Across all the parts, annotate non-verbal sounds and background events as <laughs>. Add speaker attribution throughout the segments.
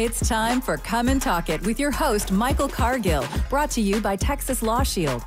Speaker 1: It's time for Come and Talk It with your host, Michael Cargill, brought to you by Texas Law Shield.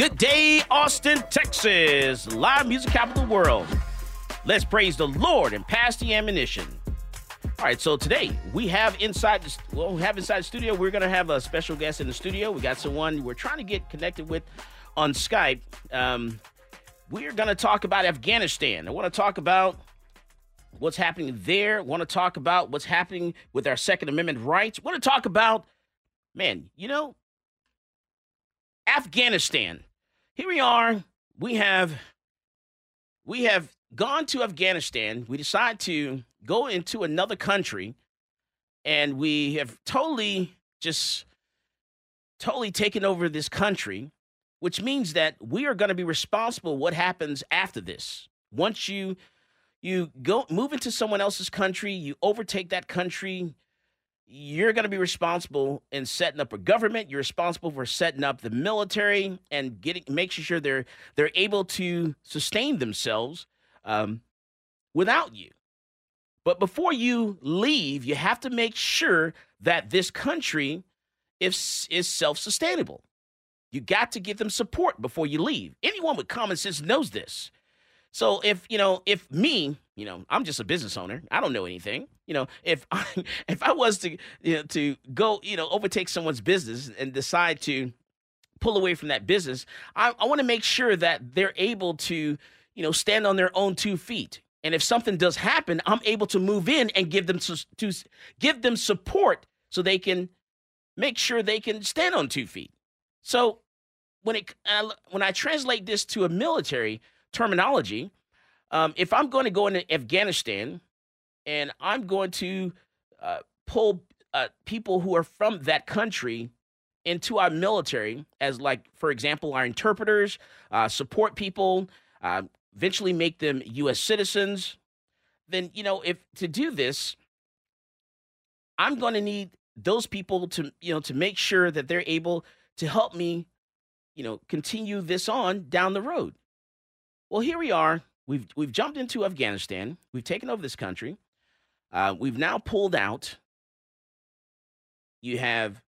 Speaker 2: Good day, Austin, Texas, live music capital world. Let's praise the Lord and pass the ammunition. All right, so today we have inside the well, we have inside the studio. We're gonna have a special guest in the studio. We got someone we're trying to get connected with on Skype. Um, we're gonna talk about Afghanistan. I want to talk about what's happening there. Want to talk about what's happening with our Second Amendment rights. Want to talk about, man, you know, Afghanistan. Here we are. We have we have gone to Afghanistan. We decide to go into another country, and we have totally just totally taken over this country, which means that we are going to be responsible what happens after this. Once you you go move into someone else's country, you overtake that country, you're going to be responsible in setting up a government. You're responsible for setting up the military and getting making sure they're they're able to sustain themselves um, without you. But before you leave, you have to make sure that this country is is self sustainable. You got to give them support before you leave. Anyone with common sense knows this. So if you know, if me, you know, I'm just a business owner. I don't know anything. You know, if I <laughs> if I was to you know to go, you know, overtake someone's business and decide to pull away from that business, I, I want to make sure that they're able to, you know, stand on their own two feet. And if something does happen, I'm able to move in and give them to, to give them support so they can make sure they can stand on two feet. So when it uh, when I translate this to a military terminology. Um, if I'm going to go into Afghanistan and I'm going to uh, pull uh, people who are from that country into our military, as like, for example, our interpreters, uh, support people, uh, eventually make them U.S. citizens, then you know, if to do this, I'm going to need those people to you know to make sure that they're able to help me, you know, continue this on down the road. Well, here we are. We've we've jumped into Afghanistan. We've taken over this country. Uh, we've now pulled out. You have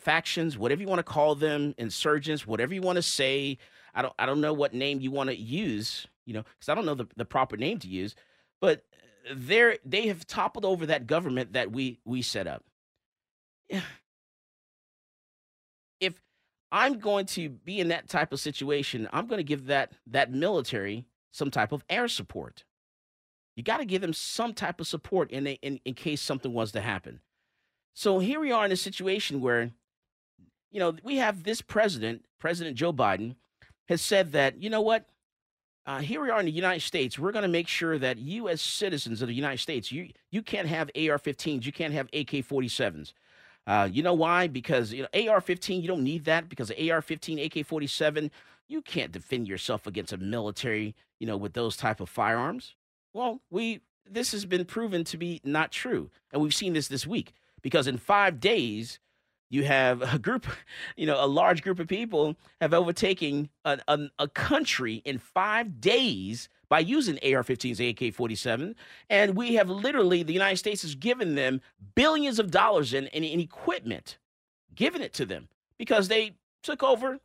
Speaker 2: factions, whatever you want to call them, insurgents, whatever you want to say. I don't I don't know what name you want to use, you know, because I don't know the, the proper name to use, but they're they have toppled over that government that we we set up. Yeah. I'm going to be in that type of situation. I'm going to give that that military some type of air support. You got to give them some type of support in, a, in in case something was to happen. So here we are in a situation where, you know, we have this president, President Joe Biden, has said that you know what, uh, here we are in the United States. We're going to make sure that you, as citizens of the United States, you you can't have AR-15s, you can't have AK-47s. Uh, you know why? Because you know AR-15, you don't need that because AR-15, AK-47, you can't defend yourself against a military, you know, with those type of firearms. Well, we this has been proven to be not true, and we've seen this this week because in five days, you have a group, <laughs> you know, a large group of people have overtaken a, a, country in five days by using AR-15s, AK-47, and we have literally the United States has given them billions of dollars in, in, in equipment, given it to them because they took over,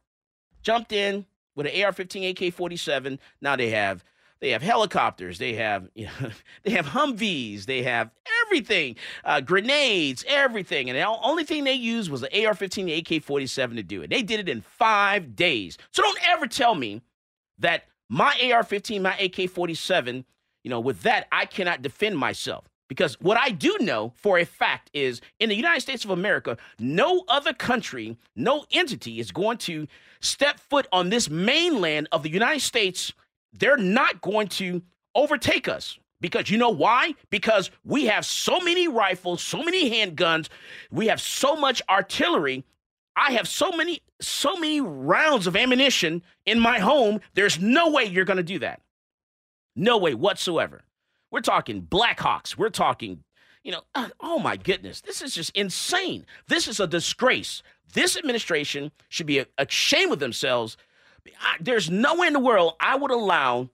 Speaker 2: jumped in with an AR-15, AK-47. Now they have they have helicopters. They have you know, <laughs> they have Humvees. They have everything, uh, grenades, everything. And the only thing they used was the AR-15, AK-47 to do it. They did it in five days. So don't ever tell me that my AR-15, my AK-47, you know, with that I cannot defend myself. Because what I do know for a fact is in the United States of America, no other country, no entity is going to step foot on this mainland of the United States they're not going to overtake us. Because you know why? Because we have so many rifles, so many handguns, we have so much artillery. I have so many, so many rounds of ammunition in my home. There's no way you're going to do that. No way whatsoever. We're talking Blackhawks. We're talking, you know, oh my goodness, this is just insane. This is a disgrace. This administration should be ashamed of themselves I, there's no way in the world I would allow.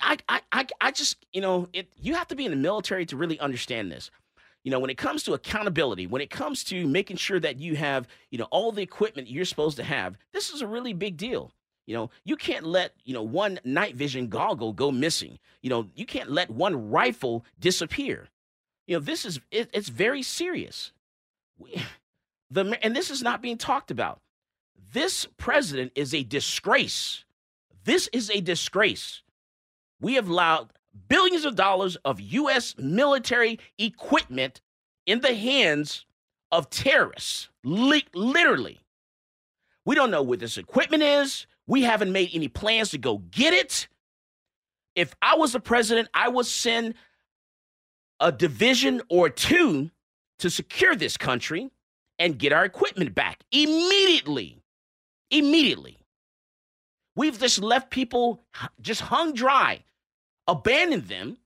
Speaker 2: I, I, I, just, you know, it. You have to be in the military to really understand this. You know, when it comes to accountability, when it comes to making sure that you have, you know, all the equipment you're supposed to have, this is a really big deal. You know, you can't let, you know, one night vision goggle go missing. You know, you can't let one rifle disappear. You know, this is it, it's very serious. We, <sighs> the and this is not being talked about. This president is a disgrace. This is a disgrace. We have allowed billions of dollars of U.S. military equipment in the hands of terrorists, literally. We don't know where this equipment is. We haven't made any plans to go get it. If I was the president, I would send a division or two to secure this country and get our equipment back immediately immediately. We've just left people just hung dry, abandoned them.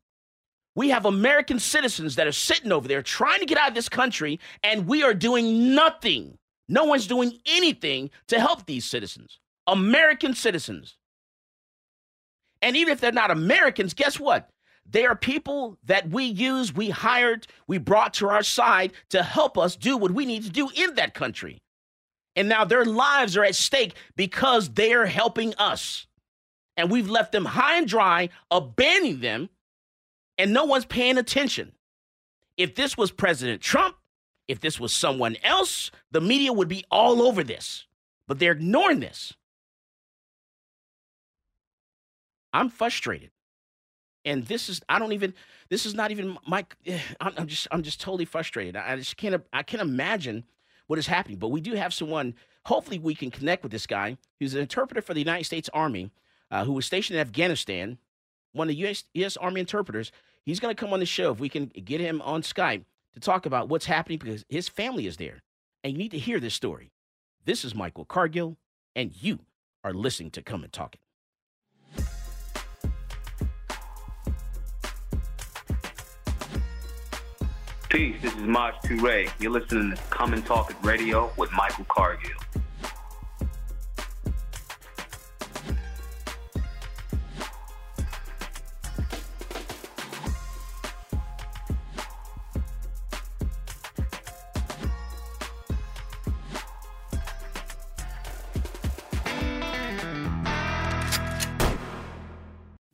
Speaker 2: We have American citizens that are sitting over there trying to get out of this country, and we are doing nothing. No one's doing anything to help these citizens, American citizens. And even if they're not Americans, guess what? They are people that we use, we hired, we brought to our side to help us do what we need to do in that country. And now their lives are at stake because they're helping us. And we've left them high and dry, abandoning them, and no one's paying attention. If this was President Trump, if this was someone else, the media would be all over this. But they're ignoring this. I'm frustrated. And this is I don't even this is not even my <sighs> I'm just I'm just totally frustrated. I just can't I can't imagine what is happening. But we do have someone, hopefully, we can connect with this guy who's an interpreter for the United States Army uh, who was stationed in Afghanistan, one of the US, US Army interpreters. He's going to come on the show if we can get him on Skype to talk about what's happening because his family is there. And you need to hear this story. This is Michael Cargill, and you are listening to Come and Talk It.
Speaker 3: Peace, this is Maj Toure. You're listening to Come and Talk It Radio with Michael Cargill.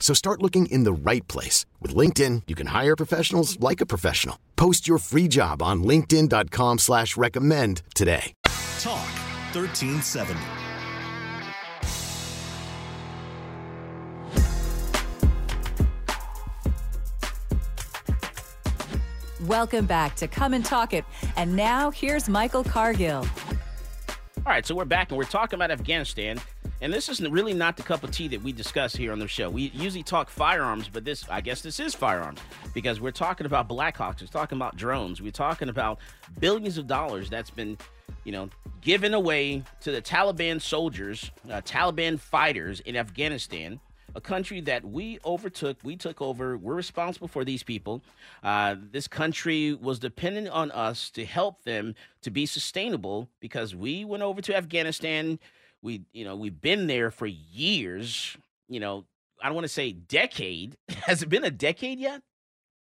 Speaker 4: So start looking in the right place. With LinkedIn, you can hire professionals like a professional. Post your free job on linkedin.com slash recommend today.
Speaker 5: Talk 1370.
Speaker 1: Welcome back to Come and Talk It. And now here's Michael Cargill.
Speaker 2: All right, so we're back and we're talking about Afghanistan. And this is really not the cup of tea that we discuss here on the show. We usually talk firearms, but this, I guess, this is firearms because we're talking about Blackhawks. We're talking about drones. We're talking about billions of dollars that's been, you know, given away to the Taliban soldiers, uh, Taliban fighters in Afghanistan a country that we overtook, we took over, we're responsible for these people. Uh, this country was dependent on us to help them to be sustainable because we went over to Afghanistan. We you know we've been there for years. You know i don't want to say decade. <laughs> Has it been a decade yet?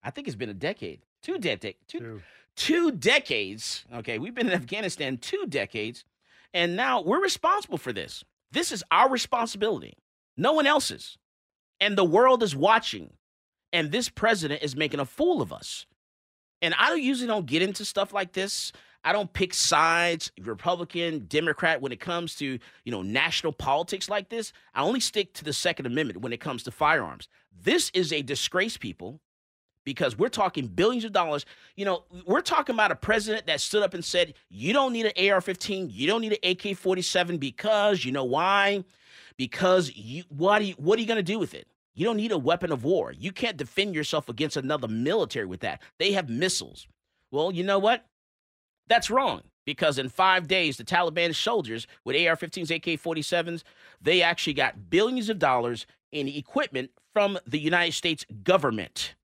Speaker 2: I think it's been a decade. Two decades two, two. two decades. Okay we've been in afghanistan two decades and now we're responsible for this. This is our responsibility no one else's. And the world is watching. And this president is making a fool of us. And i usually don't get into stuff like this. I don't pick sides, Republican, Democrat, when it comes to, you know, national politics like this. I only stick to the Second Amendment when it comes to firearms. This is a disgrace, people, because we're talking billions of dollars. You know, we're talking about a president that stood up and said, you don't need an AR 15, you don't need an AK 47 because, you know why? Because you, what are you, what are you going to do with it? You don't need a weapon of war. You can't defend yourself against another military with that. They have missiles. Well, you know what? That's wrong because in five days, the Taliban soldiers with AR 15s, AK 47s, they actually got billions of dollars in equipment from the United States government.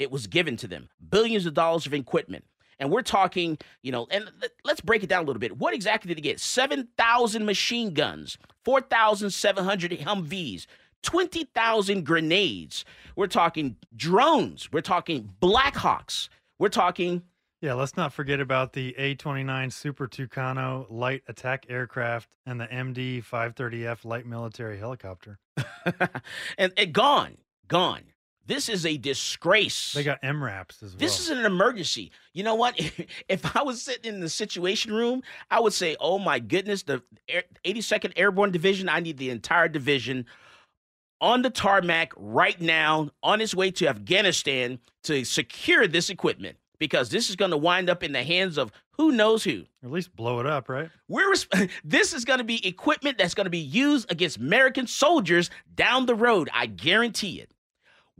Speaker 2: It was given to them billions of dollars of equipment. And we're talking, you know, and let's break it down a little bit. What exactly did they get? 7,000 machine guns, 4,700 Humvees, 20,000 grenades. We're talking drones. We're talking Blackhawks. We're talking
Speaker 6: yeah, let's not forget about the A 29 Super Tucano light attack aircraft and the MD 530F light military helicopter. <laughs>
Speaker 2: and, and gone, gone. This is a disgrace.
Speaker 6: They got MRAPs as well.
Speaker 2: This is an emergency. You know what? <laughs> If I was sitting in the situation room, I would say, oh my goodness, the 82nd Airborne Division, I need the entire division on the tarmac right now, on its way to Afghanistan to secure this equipment because this is going to wind up in the hands of who knows who.
Speaker 6: At least blow it up, right?
Speaker 2: We're <laughs> this is going to be equipment that's going to be used against American soldiers down the road. I guarantee it.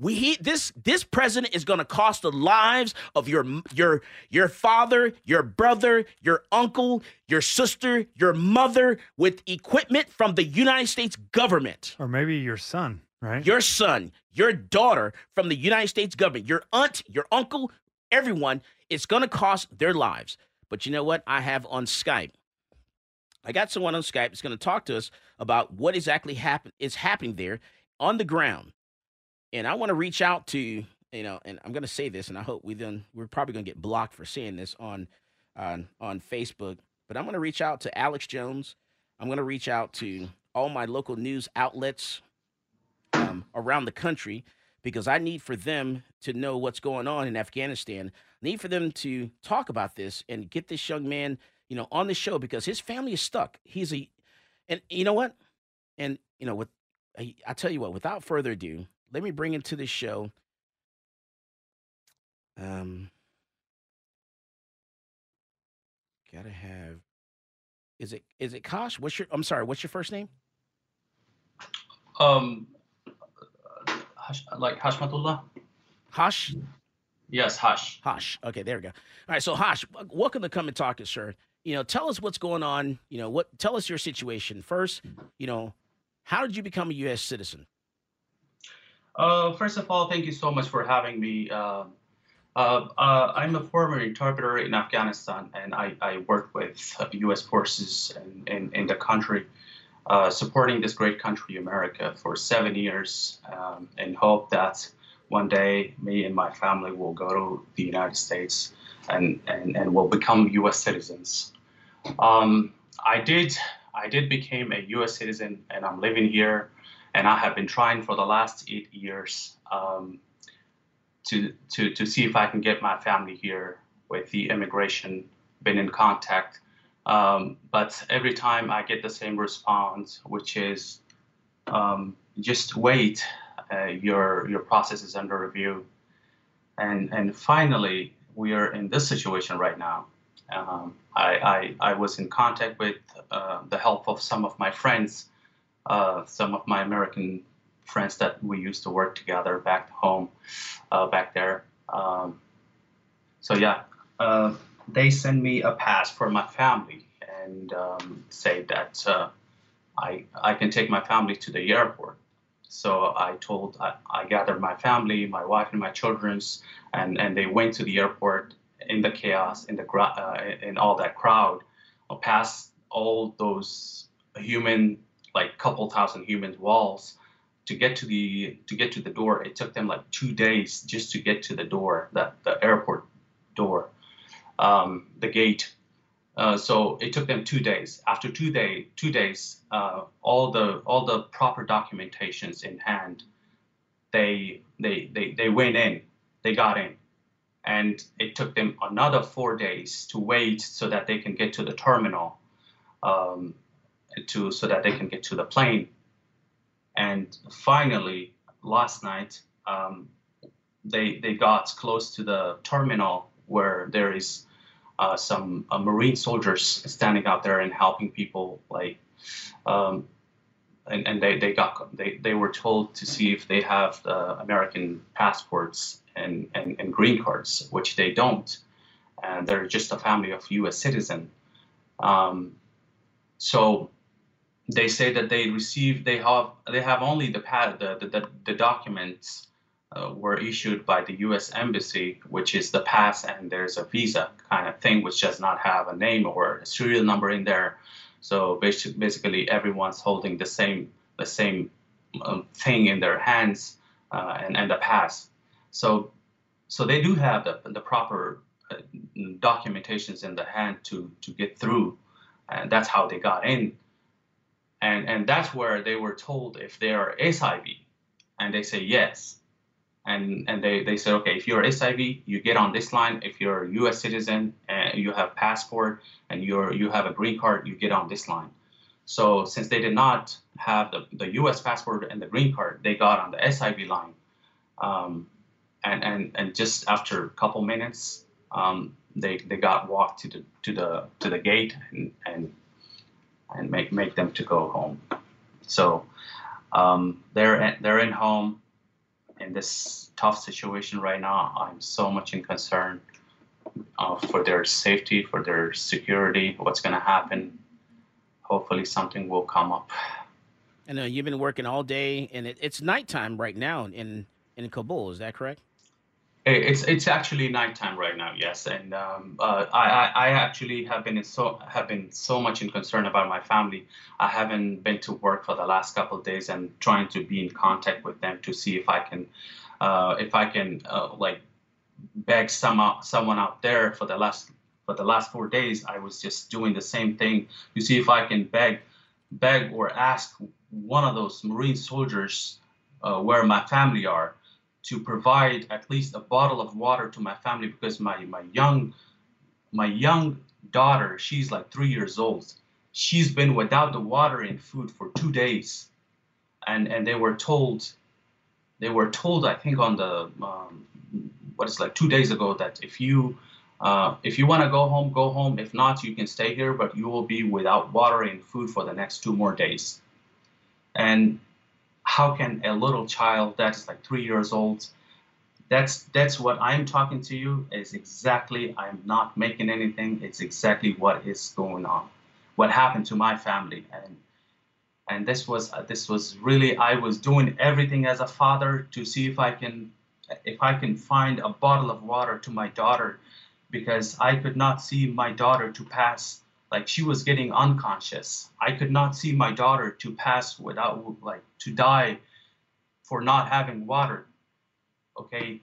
Speaker 2: We he, this this president is going to cost the lives of your your your father, your brother, your uncle, your sister, your mother with equipment from the United States government,
Speaker 6: or maybe your son, right?
Speaker 2: Your son, your daughter from the United States government, your aunt, your uncle, everyone, it's going to cost their lives. But you know what? I have on Skype. I got someone on Skype that's going to talk to us about what exactly happen is happening there on the ground. And I want to reach out to you know, and I'm going to say this, and I hope we then we're probably going to get blocked for saying this on on on Facebook. But I'm going to reach out to Alex Jones. I'm going to reach out to all my local news outlets um, around the country because I need for them to know what's going on in Afghanistan. I need for them to talk about this and get this young man, you know, on the show because his family is stuck. He's a, and you know what? And you know, with I, I tell you what, without further ado, let me bring into the show. Um, gotta have. Is it is it Kosh? What's your? I'm sorry. What's your first name?
Speaker 7: Um, Hash, like Hashmatullah.
Speaker 2: Hash.
Speaker 7: Yes, Hush.
Speaker 2: Hush. Okay, there we go. All right, so Hush, welcome to Come and Talk It, sir. You know, tell us what's going on. You know, what? Tell us your situation first. You know, how did you become a U.S. citizen?
Speaker 7: Uh, first of all, thank you so much for having me. Uh, uh, uh I'm a former interpreter in Afghanistan, and I, I work with U.S. forces in, in, in the country, uh, supporting this great country, America, for seven years, um, and hope that one day me and my family will go to the United States and, and, and will become U.S. citizens. Um, I did I did become a U.S. citizen, and I'm living here, and I have been trying for the last eight years um, to to to see if I can get my family here with the immigration. Been in contact, um, but every time I get the same response, which is um, just wait uh, your your process is under review, and and finally we are in this situation right now. Um, I, I, I was in contact with uh, the help of some of my friends, uh, some of my American friends that we used to work together back home, uh, back there. Um, so yeah, uh, they sent me a pass for my family and um, say that uh, I I can take my family to the airport. So I told, I, I gathered my family, my wife and my children's, and, and they went to the airport in the chaos, in the uh, in all that crowd, past all those human, like couple thousand human walls, to get to the to get to the door. It took them like two days just to get to the door, that the airport door, um, the gate. Uh, so it took them two days. After two day, two days, uh, all the all the proper documentations in hand, they they they they went in, they got in, and it took them another four days to wait so that they can get to the terminal, um, to so that they can get to the plane, and finally last night um, they they got close to the terminal where there is uh, some uh, Marine soldiers standing out there and helping people, like, um, and, and they, they got they, they were told to see if they have American passports and, and, and green cards, which they don't, and they're just a family of U.S. citizen. Um, so they say that they receive they have they have only the the, the, the documents uh, were issued by the U.S. Embassy, which is the pass and there's a visa kind of thing, which does not have a name or a serial number in there. So basically, everyone's holding the same the same um, thing in their hands uh, and and the pass. So so they do have the the proper uh, documentations in the hand to to get through, and that's how they got in. And and that's where they were told if they are SIV, and they say yes and and they, they said, okay, if you're SIV, you get on this line. If you're a U.S. citizen and you have passport and you're you have a green card, you get on this line. So since they did not have the, the U.S. passport and the green card, they got on the SIV line. Um, and, and and just after a couple minutes, um, they they got walked to the to the to the gate and and and make make them to go home. So um, they're they're in home in this tough situation right now, I'm so much in concern uh, for their safety, for their security, what's going to happen. Hopefully, something will come up.
Speaker 2: I know you've been working all day, and it, it's nighttime right now in in Kabul. Is that correct?
Speaker 7: It's it's actually nighttime right now, yes, and um, uh, I, I actually have been so have been so much in concern about my family. I haven't been to work for the last couple of days and trying to be in contact with them to see if I can uh, if I can uh, like beg some someone out there for the last for the last four days. I was just doing the same thing to see if I can beg beg or ask one of those Marine soldiers uh, where my family are to provide at least a bottle of water to my family because my my young my young daughter she's like three years old. She's been without the water and food for two days. And and they were told they were told i think on the um, what is like two days ago that if you uh, if you want to go home go home. If not you can stay here but you will be without water and food for the next two more days. And how can a little child that is like three years old that's that's what I'm talking to you is exactly I'm not making anything. It's exactly what is going on, what happened to my family, and and this was uh, this was really I was doing everything as a father to see if I can if I can find a bottle of water to my daughter because I could not see my daughter to pass like she was getting unconscious. I could not see my daughter to pass without like to die for not having water okay?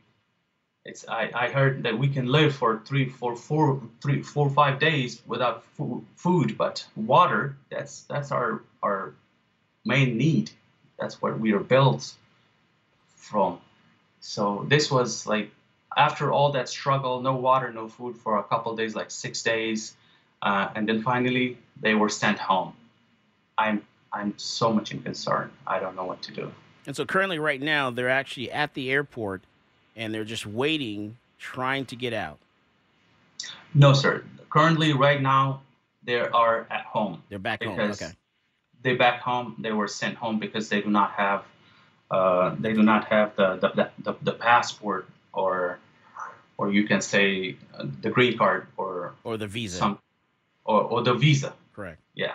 Speaker 7: It's I, I heard that we can live for three four four three four five days without food but water that's that's our our main need. That's what we are built from. So this was like after all that struggle no water no food for a couple days like six days uh, and then finally they were sent home i'm i'm so much in concern i don't know what to do
Speaker 2: and so currently, right now, they're actually at the airport and they're just waiting, trying to get out.
Speaker 7: No, sir. Currently, right now, they are at home.
Speaker 2: They're back home. Okay.
Speaker 7: They back home. They were sent home because they do not have, uh, they do not have the the, the, the passport or, or you can say uh, the green card or
Speaker 2: or the visa.
Speaker 7: Some, or, or the visa.
Speaker 2: Correct.
Speaker 7: Yeah.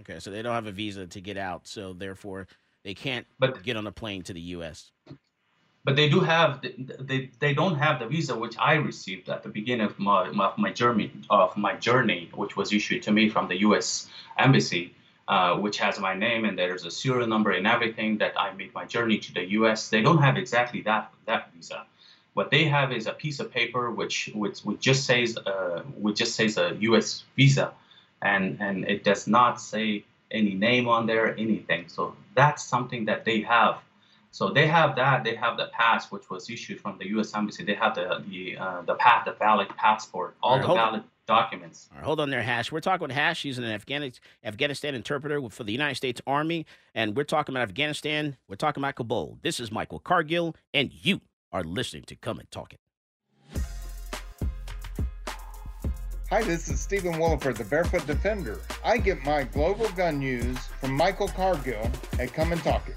Speaker 2: Okay, so they don't have a visa to get out, so therefore they can't but, get on a plane to the U.S.
Speaker 7: But they do have they they don't have the visa which I received at the beginning of my of my journey of my journey, which was issued to me from the U.S. embassy, uh, which has my name and there's a serial number and everything that I made my journey to the U.S. They don't have exactly that that visa. What they have is a piece of paper which which, which just says uh, which just says a U.S. visa, and and it does not say any name on there, anything. So that's something that they have. So they have that. They have the pass, which was issued from the U.S. Embassy. They have the the uh, the path, the valid passport, all, all right, the valid on. documents.
Speaker 2: All right, hold on there, Hash. We're talking with Hash. He's an Afghanistan Afghanistan interpreter for the United States Army, and we're talking about Afghanistan. We're talking about Kabul. This is Michael Cargill, and you are listening to Come and Talk It.
Speaker 8: Hi, this is Stephen Williford, the Barefoot Defender. I get my global gun news from Michael Cargill at Come and Talk It.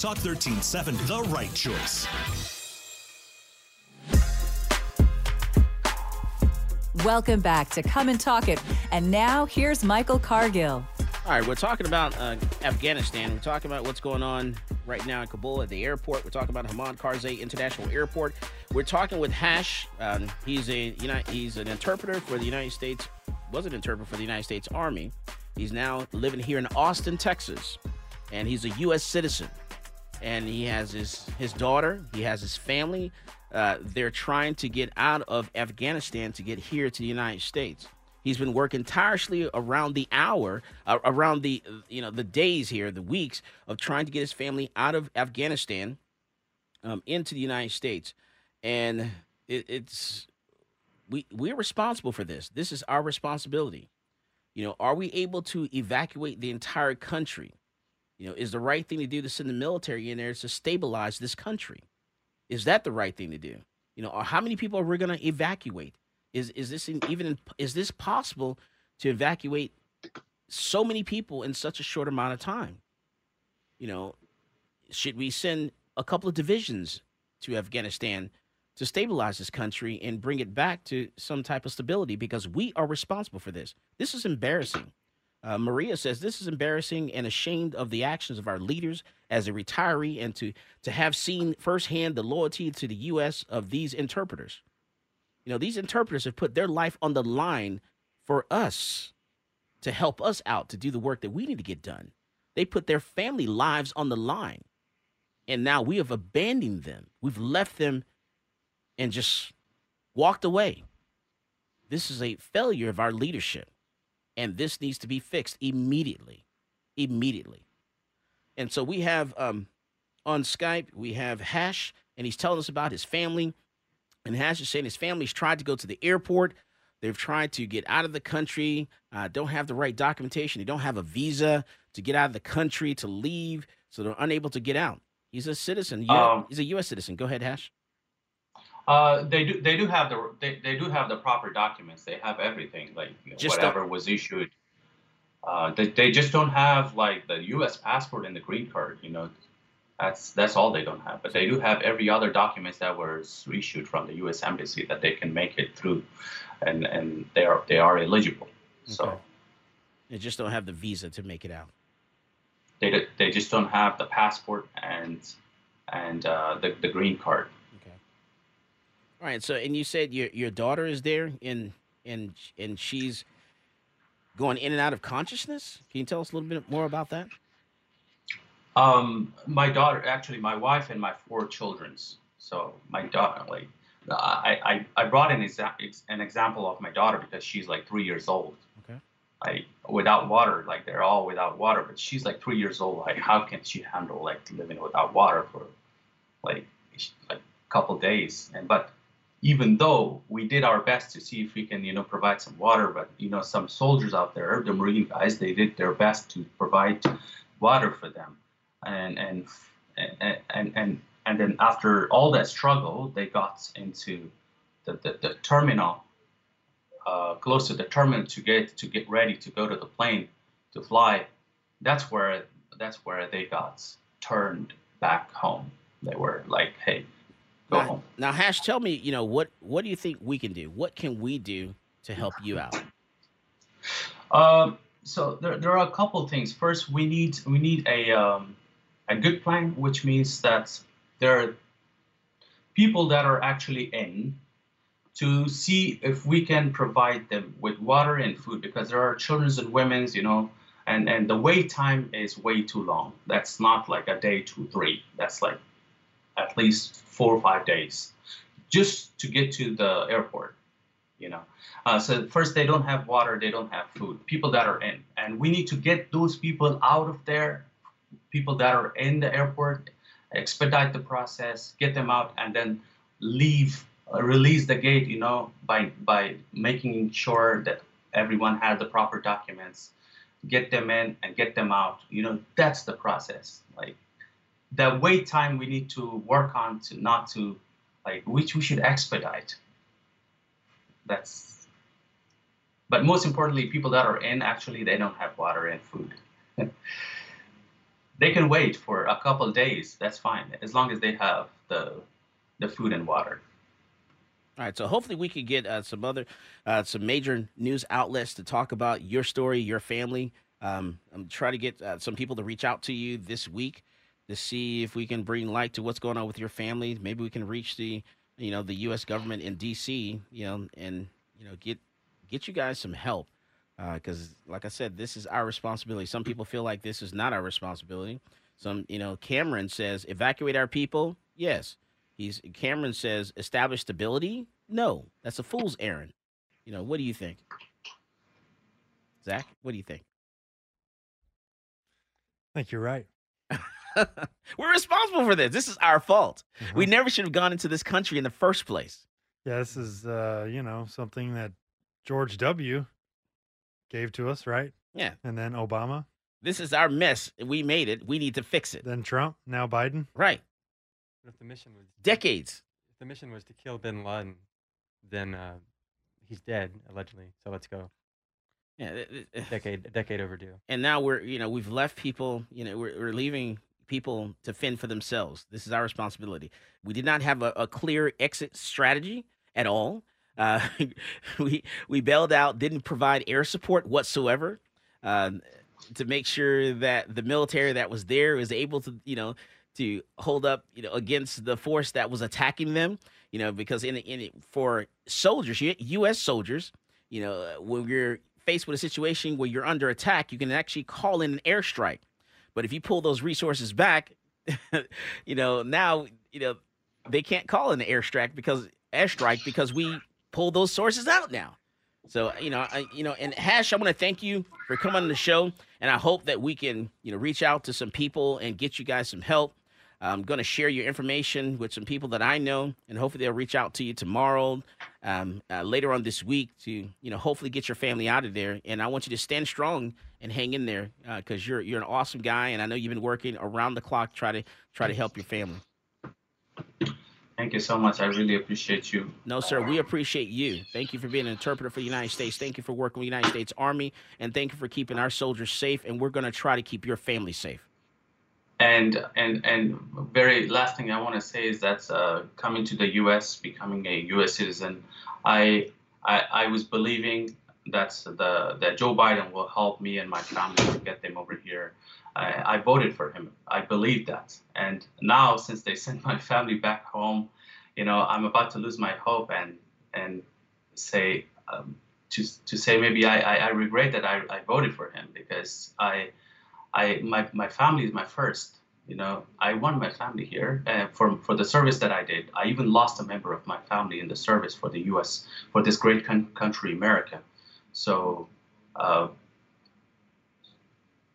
Speaker 5: Talk 1370, the right choice.
Speaker 1: Welcome back to Come and Talk It. And now here's Michael Cargill.
Speaker 2: All right, we're talking about uh, Afghanistan. We're talking about what's going on right now in Kabul at the airport. We're talking about Hamid Karzai International Airport. We're talking with Hash. Um, he's a you know he's an interpreter for the United States. Was an interpreter for the United States Army. He's now living here in Austin, Texas, and he's a U.S. citizen and he has his his daughter. He has his family. Uh, they're trying to get out of Afghanistan to get here to the United States. He's been working tirelessly around the hour, uh, around the you know the days here, the weeks of trying to get his family out of Afghanistan um, into the United States, and it, it's we we're responsible for this. This is our responsibility. You know, are we able to evacuate the entire country? You know, is the right thing to do to send the military in there to stabilize this country? Is that the right thing to do? You know, how many people are we going to evacuate? Is is this even is this possible to evacuate so many people in such a short amount of time? You know, should we send a couple of divisions to Afghanistan to stabilize this country and bring it back to some type of stability because we are responsible for this. This is embarrassing. Uh, Maria says this is embarrassing and ashamed of the actions of our leaders as a retiree and to to have seen firsthand the loyalty to the U.S. of these interpreters. You know, these interpreters have put their life on the line for us to help us out to do the work that we need to get done. They put their family lives on the line. And now we have abandoned them. We've left them and just walked away. This is a failure of our leadership. And this needs to be fixed immediately. Immediately. And so we have um, on Skype, we have Hash, and he's telling us about his family. And Hash is saying his family's tried to go to the airport. They've tried to get out of the country, uh, don't have the right documentation. They don't have a visa to get out of the country, to leave. So they're unable to get out. He's a citizen. Um, he's a U.S. citizen. Go ahead, Hash.
Speaker 7: Uh, they do. They do have the. They, they do have the proper documents. They have everything, like know, whatever was issued. Uh, they, they just don't have like the U.S. passport and the green card. You know, that's that's all they don't have. But they do have every other documents that was issued from the U.S. embassy that they can make it through, and and they are they are eligible. So
Speaker 2: they just don't have the visa to make it out.
Speaker 7: They they just don't have the passport and and uh, the the green card.
Speaker 2: All right. So and you said your your daughter is there and and and she's going in and out of consciousness. Can you tell us a little bit more about that?
Speaker 7: Um, my daughter, actually, my wife and my four childrens. So my daughter, like, I, I, I brought in exa- an example of my daughter because she's like three years old.
Speaker 2: Okay.
Speaker 7: Like without water, like they're all without water, but she's like three years old. Like how can she handle like living without water for like like a couple days? And but even though we did our best to see if we can, you know, provide some water, but you know, some soldiers out there, the Marine guys, they did their best to provide water for them, and and and and and, then after all that struggle, they got into the the, the terminal, uh, close to the terminal to get to get ready to go to the plane to fly. That's where that's where they got turned back home. They were like, hey
Speaker 2: now, now, Hash, tell me, you know, what what do you think we can do? What can we do to help you out?
Speaker 7: Um, so there, there are a couple things. First, we need we need a um, a good plan, which means that there are people that are actually in to see if we can provide them with water and food because there are children and women's, you know, and and the wait time is way too long. That's not like a day, two, three. That's like at least four or five days just to get to the airport you know. Uh, so first they don't have water they don't have food people that are in. And we need to get those people out of there people that are in the airport expedite the process get them out and then leave uh, release the gate you know by by making sure that everyone has the proper documents. Get them in and get them out you know that's the process like the wait time we need to work on to not to like which we should expedite. That's but most importantly people that are in actually they don't have water and food. <laughs> They can wait for a couple days that's fine as long as they have the the food and water.
Speaker 2: All right, so hopefully we could get uh, some other, uh, some major news outlets to talk about your story, your family. Um, I'm trying to get uh, some people to reach out to you this week to see if we can bring light to what's going on with your family. Maybe we can reach the you know the U.S. government in D.C. You know, and you know get get you guys some help because, uh, like I said, this is our responsibility. Some people feel like this is not our responsibility. Some you know, Cameron says evacuate our people. Yes, he's Cameron says establish stability. No, that's a fool's errand. You know, what do you think, Zach? What do you think?
Speaker 6: I think you're right. <laughs>
Speaker 2: We're responsible for this. This is our fault. Mm-hmm. We never should have gone into this country in the first place.
Speaker 6: Yeah, this is uh, you know, something that George W gave to us, right?
Speaker 2: Yeah.
Speaker 6: And then Obama.
Speaker 2: This is our mess. We made it. We need to fix it.
Speaker 6: Then Trump, now Biden.
Speaker 2: Right.
Speaker 9: If the mission was
Speaker 2: decades.
Speaker 9: If the mission was to kill bin Laden, then uh, he's dead, allegedly. So let's go.
Speaker 2: Yeah,
Speaker 9: decade a decade overdue.
Speaker 2: and now we're you know we've left people you know we're, we're leaving people to fend for themselves. This is our responsibility. We did not have a, a clear exit strategy at all. Uh, <laughs> we we bailed out didn't provide air support whatsoever uh, to make sure that the military that was there was able to you know to hold up you know against the force that was attacking them you know because in in for soldiers U.S. soldiers you know when you're faced with a situation where you're under attack you can actually call in an airstrike but if you pull those resources back <laughs> you know now you know they can't call an airstrike because airstrike because we pull those sources out now so you know, I, you know, and Hash, I want to thank you for coming on the show, and I hope that we can, you know, reach out to some people and get you guys some help. I'm going to share your information with some people that I know, and hopefully they'll reach out to you tomorrow, um, uh, later on this week to, you know, hopefully get your family out of there. And I want you to stand strong and hang in there because you're you're an awesome guy, and I know you've been working around the clock try to try to help your family.
Speaker 7: Thank you so much. I really appreciate you.
Speaker 2: No, sir. We appreciate you. Thank you for being an interpreter for the United States. Thank you for working with the United States Army, and thank you for keeping our soldiers safe. And we're going to try to keep your family safe.
Speaker 7: And and and very last thing I want to say is that uh, coming to the U.S., becoming a U.S. citizen, I I, I was believing that the that Joe Biden will help me and my family to get them over here. I, I voted for him. I believe that. And now, since they <laughs> sent my family back home, you know, I'm about to lose my hope and and say um, to to say maybe I, I, I regret that I, I voted for him because I I my, my family is my first. You know, I want my family here uh, for for the service that I did. I even lost a member of my family in the service for the U.S. for this great con- country, America. So, uh,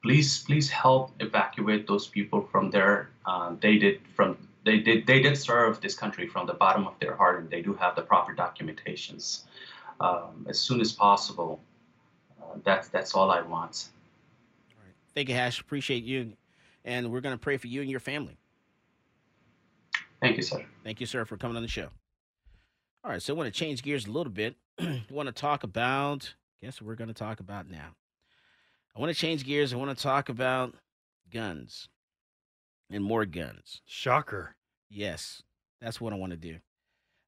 Speaker 7: please please help evacuate those people from there. Uh, they did from they did they did serve this country from the bottom of their heart, and they do have the proper documentations. Um, as soon as possible. Uh, that's that's all I want.
Speaker 2: Thank you, Hash. Appreciate you. And we're going to pray for you and your family.
Speaker 7: Thank you, sir.
Speaker 2: Thank you, sir, for coming on the show. All right, so I want to change gears a little bit. I want to talk about, guess what we're going to talk about now? I want to change gears. I want to talk about guns and more guns.
Speaker 6: Shocker.
Speaker 2: Yes, that's what I want to do.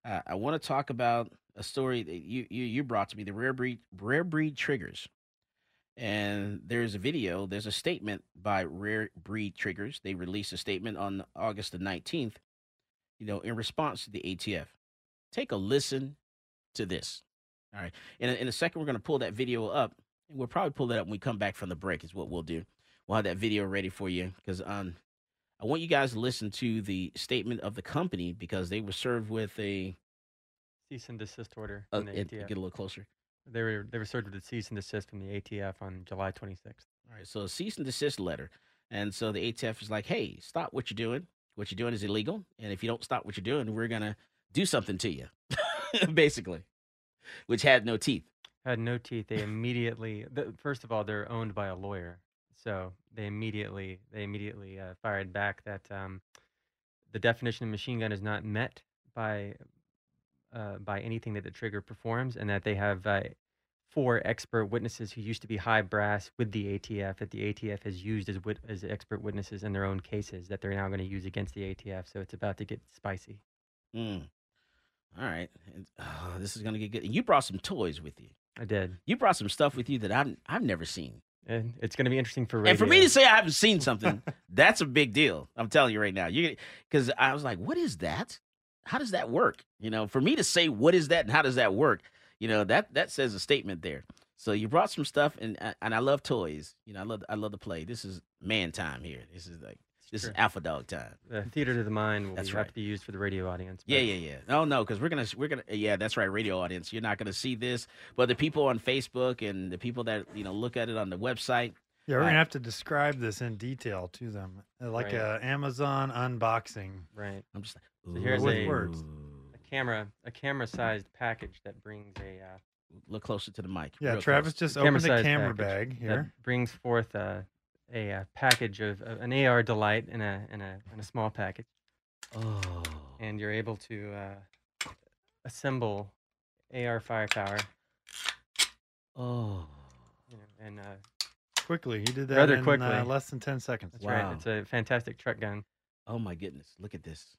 Speaker 2: Uh, I want to talk about a story that you, you you brought to me, the rare breed rare breed triggers. And there's a video, there's a statement by Rare Breed Triggers. They released a statement on August the 19th, you know, in response to the ATF. Take a listen to this. All right. In a, in a second, we're going to pull that video up. And we'll probably pull that up when we come back from the break, is what we'll do. We'll have that video ready for you because um, I want you guys to listen to the statement of the company because they were served with a.
Speaker 9: Cease and desist order
Speaker 2: Uh, Ed, get a little closer.
Speaker 9: They were they were served with a cease and desist from the ATF on July 26th.
Speaker 2: All right, so a cease and desist letter. And so the ATF is like, hey, stop what you're doing. What you're doing is illegal. And if you don't stop what you're doing, we're going to do something to you, <laughs> basically, which had no teeth.
Speaker 9: Had no teeth. They immediately. First of all, they're owned by a lawyer, so they immediately they immediately uh, fired back that um, the definition of machine gun is not met by uh, by anything that the trigger performs, and that they have uh, four expert witnesses who used to be high brass with the ATF that the ATF has used as wit- as expert witnesses in their own cases that they're now going to use against the ATF. So it's about to get spicy.
Speaker 2: Mm. All right. Oh, this is going to get good. And you brought some toys with you.
Speaker 9: I did.
Speaker 2: You brought some stuff with you that I've, I've never seen.
Speaker 9: And it's going to be interesting for radio.
Speaker 2: And for me to say I haven't seen something, <laughs> that's a big deal. I'm telling you right now. You because I was like, what is that? How does that work? You know, for me to say what is that and how does that work, you know, that that says a statement there. So you brought some stuff and uh, and I love toys. You know, I love I love to play. This is man time here. This is like this is alpha dog time.
Speaker 9: the theater to the mind will
Speaker 2: That's
Speaker 9: be,
Speaker 2: right.
Speaker 9: have to be used for the radio audience.
Speaker 2: Yeah,
Speaker 9: but-
Speaker 2: yeah, yeah. No, no, because we're gonna we're gonna yeah, that's right, radio audience. You're not gonna see this, but the people on Facebook and the people that you know look at it on the website.
Speaker 6: Yeah, we're
Speaker 2: uh,
Speaker 6: gonna have to describe this in detail to them, uh, like
Speaker 9: Right.
Speaker 6: a Amazon unboxing.
Speaker 9: Right.
Speaker 2: I'm just
Speaker 9: So here's
Speaker 6: with
Speaker 9: a,
Speaker 6: words.
Speaker 9: a camera, a camera-sized package that brings a uh,
Speaker 2: look closer to the mic.
Speaker 6: Yeah, Travis
Speaker 2: close.
Speaker 6: just opened a
Speaker 9: camera-sized
Speaker 6: camera bag
Speaker 9: that
Speaker 6: here.
Speaker 9: brings forth a, a, uh package of uh, an AR delight in a in a in a small package,
Speaker 2: Oh,
Speaker 9: and you're able to uh, assemble AR firepower
Speaker 2: oh.
Speaker 9: and uh,
Speaker 6: Quickly, he did that
Speaker 9: rather
Speaker 6: in
Speaker 9: quickly.
Speaker 6: uh, less than ten seconds.
Speaker 9: That's right. It's a fantastic truck gun.
Speaker 2: Oh my goodness! Look at this.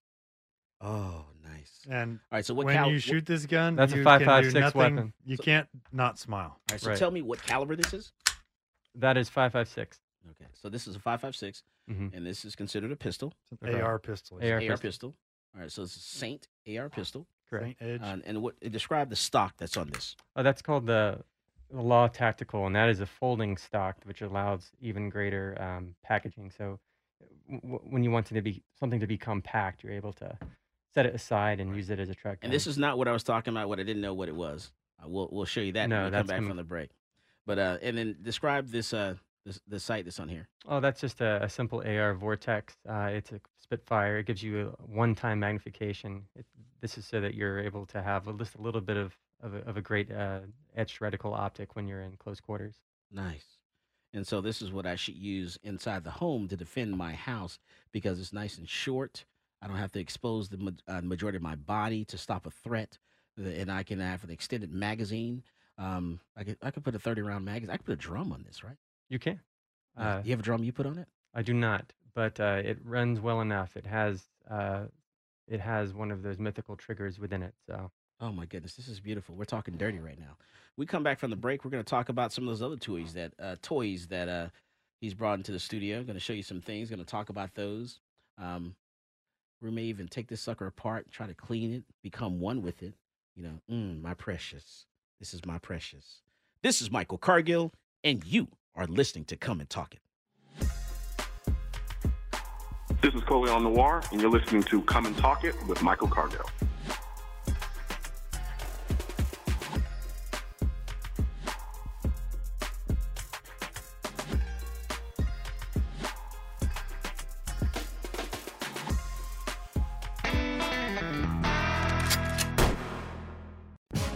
Speaker 2: Oh, nice.
Speaker 6: And
Speaker 2: all right, so what
Speaker 6: when
Speaker 2: cal-
Speaker 6: you shoot this gun,
Speaker 9: That's a
Speaker 6: you
Speaker 9: 5.56
Speaker 6: can do nothing,
Speaker 9: weapon.
Speaker 6: You
Speaker 2: So-
Speaker 6: can't not smile.
Speaker 2: All right, so
Speaker 9: Right.
Speaker 2: tell me what caliber this is.
Speaker 9: That is 5.56.
Speaker 2: Okay, so this is a 5.56,
Speaker 9: Mhm.
Speaker 2: and this is considered a pistol.
Speaker 6: It's an AR pistol.
Speaker 9: AR
Speaker 2: AR
Speaker 9: pistol.
Speaker 2: pistol. All right, so it's a Saint AR pistol.
Speaker 9: Correct.
Speaker 6: Saint Edge.
Speaker 2: Uh, and what describe the stock that's on this?
Speaker 9: Oh, that's called the, the Law Tactical, and that is a folding stock, which allows even greater um, packaging. So, w- w- when you want it to be something to be compact, you're able to set it aside and use it as a truck.
Speaker 2: And this is not what I was talking about. What I didn't know what it was. Uh, we'll we'll show you that
Speaker 9: No,
Speaker 2: when we come
Speaker 9: that's
Speaker 2: back
Speaker 9: com-
Speaker 2: from the break. But uh, and then describe this uh this the site that's on here.
Speaker 9: Oh, that's just a, a simple AR Vortex. Uh, it's a Spitfire. It gives you a one-time magnification. It, this is so that you're able to have just a little bit of of a, of a great uh, etched reticle optic when you're in close quarters.
Speaker 2: Nice. And so this is what I should use inside the home to defend my house because it's nice and short. I don't have to expose the uh, majority of my body to stop a threat, and I can have an extended magazine. Um, I could I could put a thirty round magazine. I could put a drum on this, right?
Speaker 9: You can. Uh,
Speaker 2: you have a drum you put on it?
Speaker 9: I do not, but uh, it runs well enough. It has uh, it has one of those mythical triggers within it. So
Speaker 2: Oh my goodness, this is beautiful. We're talking dirty right now. We come back from the break. We're going to talk about some of those other toys that uh, toys that uh, he's brought into the studio. Going to show you some things. Going to talk about those. Um, we may even take this sucker apart, try to clean it, become one with it. You know, mm, my precious. This is my precious. This is Michael Cargill, and you are listening to Come and Talk It.
Speaker 10: This is Coley on Noir, and you're listening to Come and Talk It with Michael Cargill.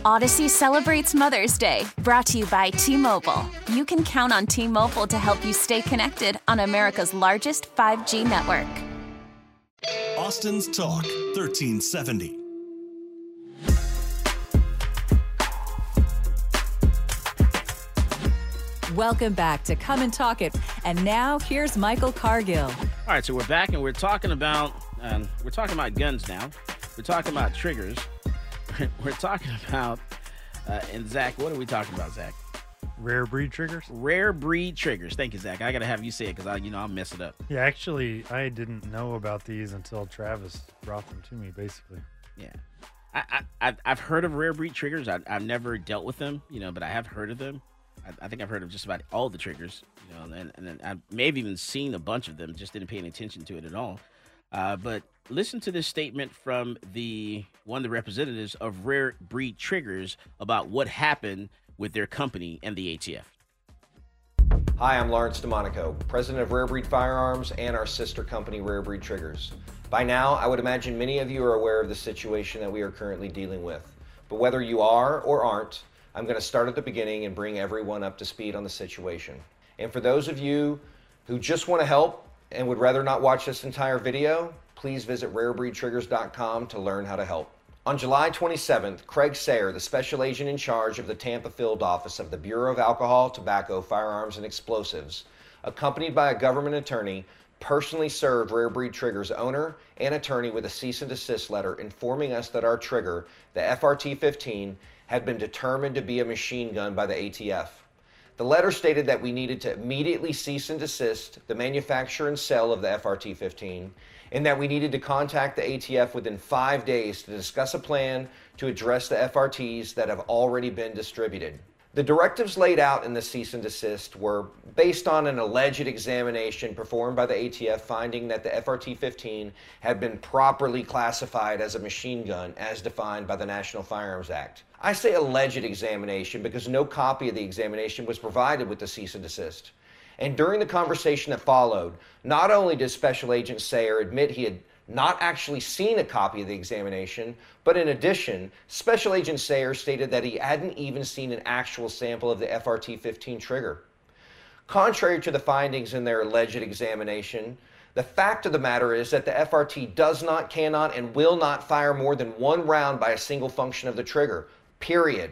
Speaker 11: Odyssey celebrates Mother's Day, brought to you by T Mobile. You can count on T Mobile to help you stay connected on America's largest 5G network.
Speaker 5: Austin's Talk 1370.
Speaker 1: Welcome back to Come and Talk It. And now here's Michael Cargill.
Speaker 2: All right, so we're back and we're talking about um, we're talking about guns now. We're talking about triggers. <laughs> We're talking about uh, and Zach. What are we talking about, Zach?
Speaker 6: Rare breed triggers.
Speaker 2: Rare breed triggers. Thank you, Zach. I gotta have you say it because I, you know, I'll mess it up.
Speaker 6: Yeah, actually, I didn't know about these until Travis brought them to me. Basically,
Speaker 2: Yeah, I, I I've- heard of rare breed triggers. I, I've never dealt with them, you know, but I have heard of them. I, I think I've heard of just about all the triggers, you know, and and then I may have even seen a bunch of them. Just didn't pay any attention to it at all. Uh, but listen to this statement from the one of the representatives of Rare Breed Triggers about what happened with their company and the ATF.
Speaker 12: Hi, I'm Lawrence DeMonico, president of Rare Breed Firearms and our sister company, Rare Breed Triggers. By now, I would imagine many of you are aware of the situation that we are currently dealing with. But whether you are or aren't, I'm going to start at the beginning and bring everyone up to speed on the situation. And for those of you who just want to help and would rather not watch this entire video, please visit rarebreedtriggers.com to learn how to help. On July 27th, Craig Saier, the special agent in charge of the Tampa field office of the Bureau of Alcohol, Tobacco, Firearms, and Explosives, accompanied by a government attorney, personally served Rare Breed Trigger's owner and attorney with a cease and desist letter informing us that our trigger, the FRT 15, had been determined to be a machine gun by the ATF. The letter stated that we needed to immediately cease and desist the manufacture and sale of the FRT 15, and that we needed to contact the ATF within five days to discuss a plan to address the FRTs that have already been distributed. The directives laid out in the cease and desist were based on an alleged examination performed by the ATF finding that the FRT 15 had been properly classified as a machine gun as defined by the National Firearms Act. I say alleged examination because no copy of the examination was provided with the cease and desist. And during the conversation that followed, not only did Special Agent Saier admit he had not actually seen a copy of the examination, but in addition, Special Agent Saier stated that he hadn't even seen an actual sample of the FRT 15 trigger. Contrary to the findings in their alleged examination, the fact of the matter is that the FRT does not, cannot, and will not fire more than one round by a single function of the trigger, period.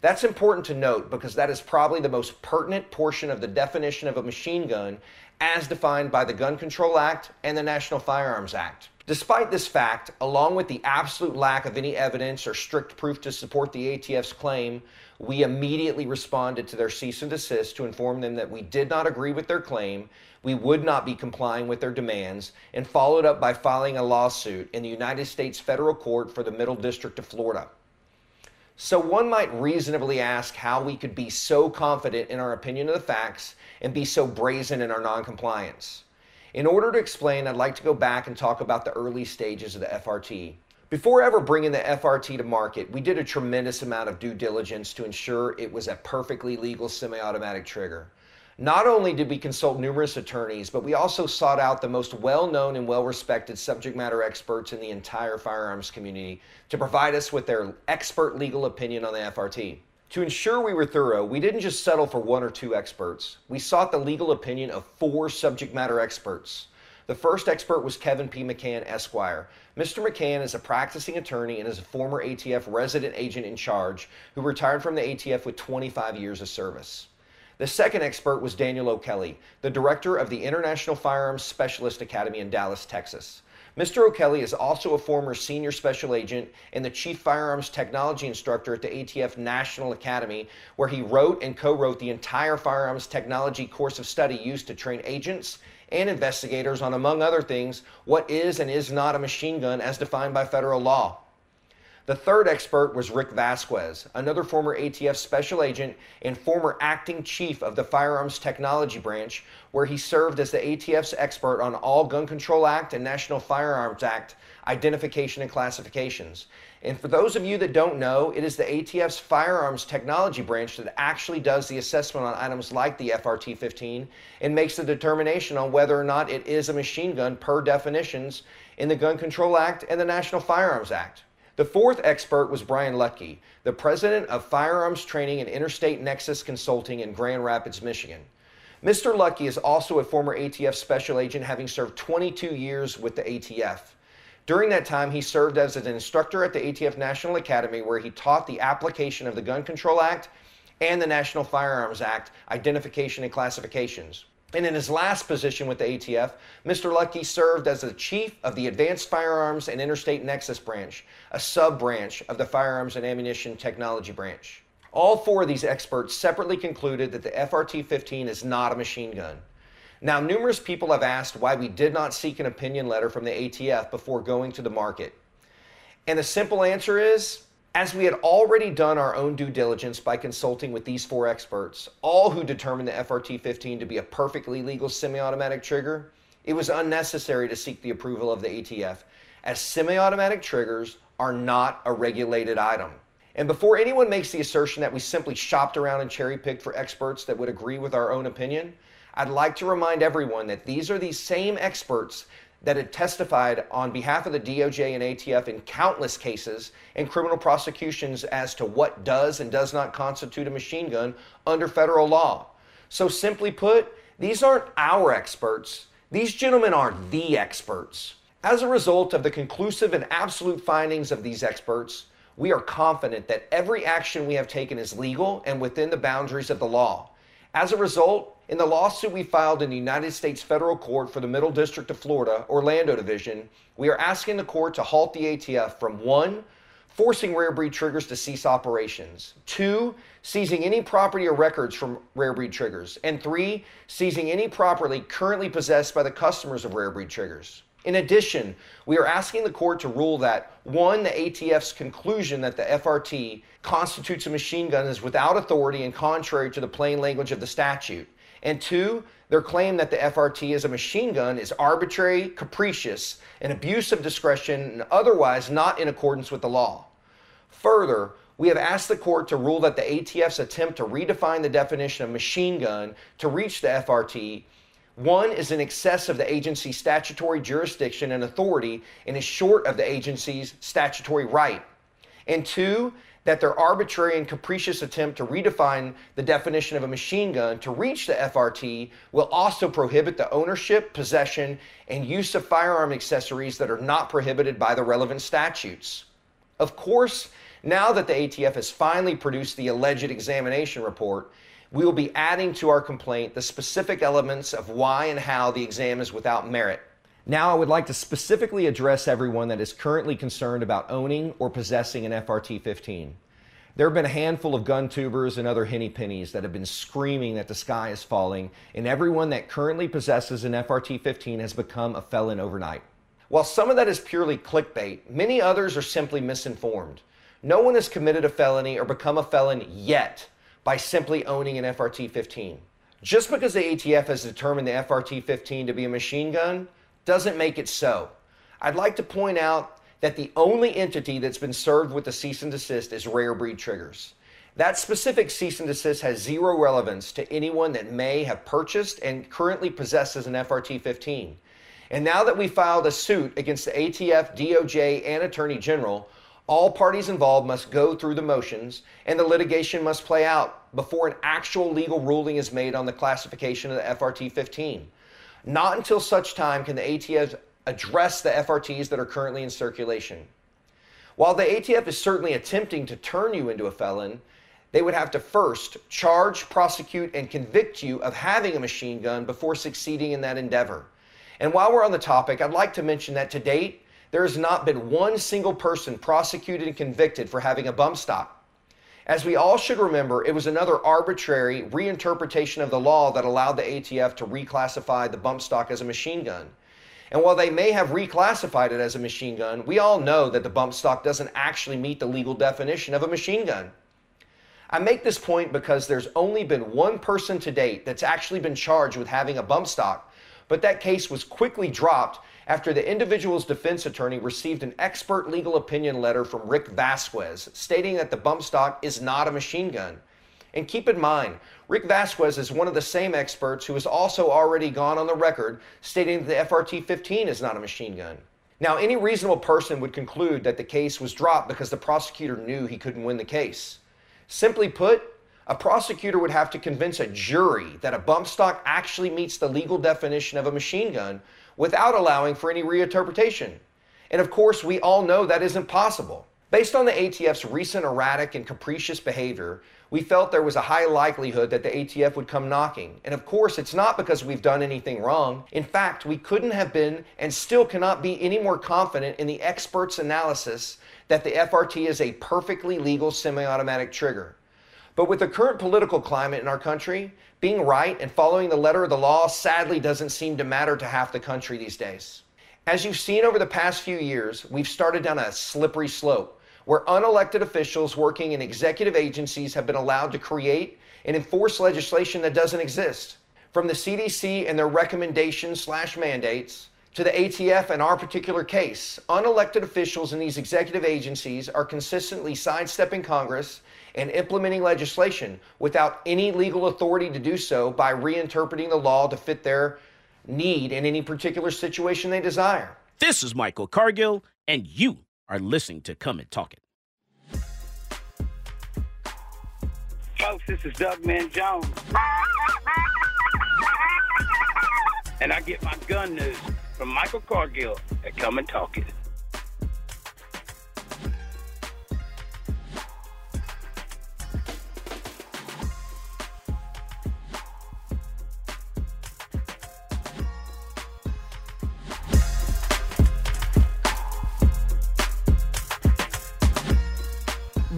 Speaker 12: That's important to note because that is probably the most pertinent portion of the definition of a machine gun as defined by the Gun Control Act and the National Firearms Act. Despite this fact, along with the absolute lack of any evidence or strict proof to support the ATF's claim, we immediately responded to their cease and desist to inform them that we did not agree with their claim, we would not be complying with their demands, and followed up by filing a lawsuit in the United States federal court for the Middle District of Florida. So one might reasonably ask how we could be so confident in our opinion of the facts and be so brazen in our noncompliance. In order to explain, I'd like to go back and talk about the early stages of the FRT. Before ever bringing the FRT to market, we did a tremendous amount of due diligence to ensure it was a perfectly legal semi automatic trigger. Not only did we consult numerous attorneys, but we also sought out the most well known and well respected subject matter experts in the entire firearms community to provide us with their expert legal opinion on the FRT. To ensure we were thorough, we didn't just settle for one or two experts. We sought the legal opinion of four subject matter experts. The first expert was Kevin P. McCann, Esquire. Mr. McCann is a practicing attorney and is a former ATF resident agent in charge who retired from the ATF with 25 years of service. The second expert was Daniel O'Kelly, the director of the International Firearms Specialist Academy in Dallas, Texas. Mr. O'Kelly is also a former senior special agent and the chief firearms technology instructor at the ATF National Academy, where he wrote and co wrote the entire firearms technology course of study used to train agents and investigators on, among other things, what is and is not a machine gun as defined by federal law. The third expert was Rick Vasquez, another former ATF special agent and former acting chief of the Firearms Technology Branch, where he served as the ATF's expert on all Gun Control Act and National Firearms Act identification and classifications. And for those of you that don't know, it is the ATF's Firearms Technology Branch that actually does the assessment on items like the FRT 15 and makes the determination on whether or not it is a machine gun per definitions in the Gun Control Act and the National Firearms Act. The fourth expert was Brian Luettke, the president of Firearms Training and Interstate Nexus Consulting in Grand Rapids, Michigan. Mr. Luettke is also a former ATF special agent, having served 22 years with the ATF. During that time, he served as an instructor at the ATF National Academy, where he taught the application of the Gun Control Act and the National Firearms Act identification and classifications. And in his last position with the ATF, Mr. Luettke served as the chief of the Advanced Firearms and Interstate Nexus Branch, a sub branch of the Firearms and Ammunition Technology Branch. All four of these experts separately concluded that the FRT 15 is not a machine gun. Now, numerous people have asked why we did not seek an opinion letter from the ATF before going to the market. And the simple answer is as we had already done our own due diligence by consulting with these four experts, all who determined the FRT 15 to be a perfectly legal semi automatic trigger, it was unnecessary to seek the approval of the ATF, as semi automatic triggers are not a regulated item. And before anyone makes the assertion that we simply shopped around and cherry picked for experts that would agree with our own opinion, I'd like to remind everyone that these are the same experts that had testified on behalf of the DOJ and ATF in countless cases and criminal prosecutions as to what does and does not constitute a machine gun under federal law. So, simply put, these aren't our experts, these gentlemen are the experts. As a result of the conclusive and absolute findings of these experts, we are confident that every action we have taken is legal and within the boundaries of the law. As a result, in the lawsuit we filed in the United States federal court for the Middle District of Florida, Orlando Division, we are asking the court to halt the ATF from one, forcing rare breed triggers to cease operations, two, seizing any property or records from rare breed triggers, and three, seizing any property currently possessed by the customers of rare breed triggers. In addition, we are asking the court to rule that one, the ATF's conclusion that the FRT constitutes a machine gun is without authority and contrary to the plain language of the statute. And two, their claim that the FRT is a machine gun is arbitrary, capricious, an abuse of discretion, and otherwise not in accordance with the law. Further, we have asked the court to rule that the ATF's attempt to redefine the definition of machine gun to reach the FRT one is in excess of the agency's statutory jurisdiction and authority and is short of the agency's statutory right. And two, that their arbitrary and capricious attempt to redefine the definition of a machine gun to reach the FRT will also prohibit the ownership, possession, and use of firearm accessories that are not prohibited by the relevant statutes. Of course, Now that the ATF has finally produced the alleged examination report, we will be adding to our complaint the specific elements of why and how the exam is without merit. Now, I would like to specifically address everyone that is currently concerned about owning or possessing an FRT 15. There have been a handful of gun tubers and other henny pennies that have been screaming that the sky is falling, and everyone that currently possesses an FRT 15 has become a felon overnight. While some of that is purely clickbait, many others are simply misinformed. No one has committed a felony or become a felon yet by simply owning an FRT 15. Just because the ATF has determined the FRT 15 to be a machine gun doesn't make it so. I'd like to point out that the only entity that's been served with the cease and desist is Rare Breed Triggers. That specific cease and desist has zero relevance to anyone that may have purchased and currently possesses an FRT 15. And now that we filed a suit against the ATF, DOJ, and Attorney General, all parties involved must go through the motions and the litigation must play out before an actual legal ruling is made on the classification of the FRT 15. Not until such time can the ATF address the FRTs that are currently in circulation. While the ATF is certainly attempting to turn you into a felon, they would have to first charge, prosecute, and convict you of having a machine gun before succeeding in that endeavor. And while we're on the topic, I'd like to mention that to date, there has not been one single person prosecuted and convicted for having a bump stock. As we all should remember, it was another arbitrary reinterpretation of the law that allowed the ATF to reclassify the bump stock as a machine gun. And while they may have reclassified it as a machine gun, we all know that the bump stock doesn't actually meet the legal definition of a machine gun. I make this point because there's only been one person to date that's actually been charged with having a bump stock, but that case was quickly dropped after the individual's defense attorney received an expert legal opinion letter from Rick Vasquez stating that the bump stock is not a machine gun. And keep in mind, Rick Vasquez is one of the same experts who has also already gone on the record stating that the FRT 15 is not a machine gun. Now, any reasonable person would conclude that the case was dropped because the prosecutor knew he couldn't win the case. Simply put, a prosecutor would have to convince a jury that a bump stock actually meets the legal definition of a machine gun without allowing for any reinterpretation. And of course, we all know that isn't possible. Based on the ATF's recent erratic and capricious behavior, we felt there was a high likelihood that the ATF would come knocking. And of course, it's not because we've done anything wrong. In fact, we couldn't have been and still cannot be any more confident in the experts' analysis that the FRT is a perfectly legal semi automatic trigger. But with the current political climate in our country, being right and following the letter of the law sadly doesn't seem to matter to half the country these days. As you've seen over the past few years, we've started down a slippery slope where unelected officials working in executive agencies have been allowed to create and enforce legislation that doesn't exist. From the CDC and their recommendations slash mandates to the ATF in our particular case, unelected officials in these executive agencies are consistently sidestepping Congress and implementing legislation without any legal authority to do so by reinterpreting the law to fit their need in any particular situation they desire.
Speaker 2: This is Michael Cargill, and you are listening to Come and Talk It.
Speaker 13: Folks, this is Doug Man Jones. And I get my gun news from Michael Cargill at Come and Talk It.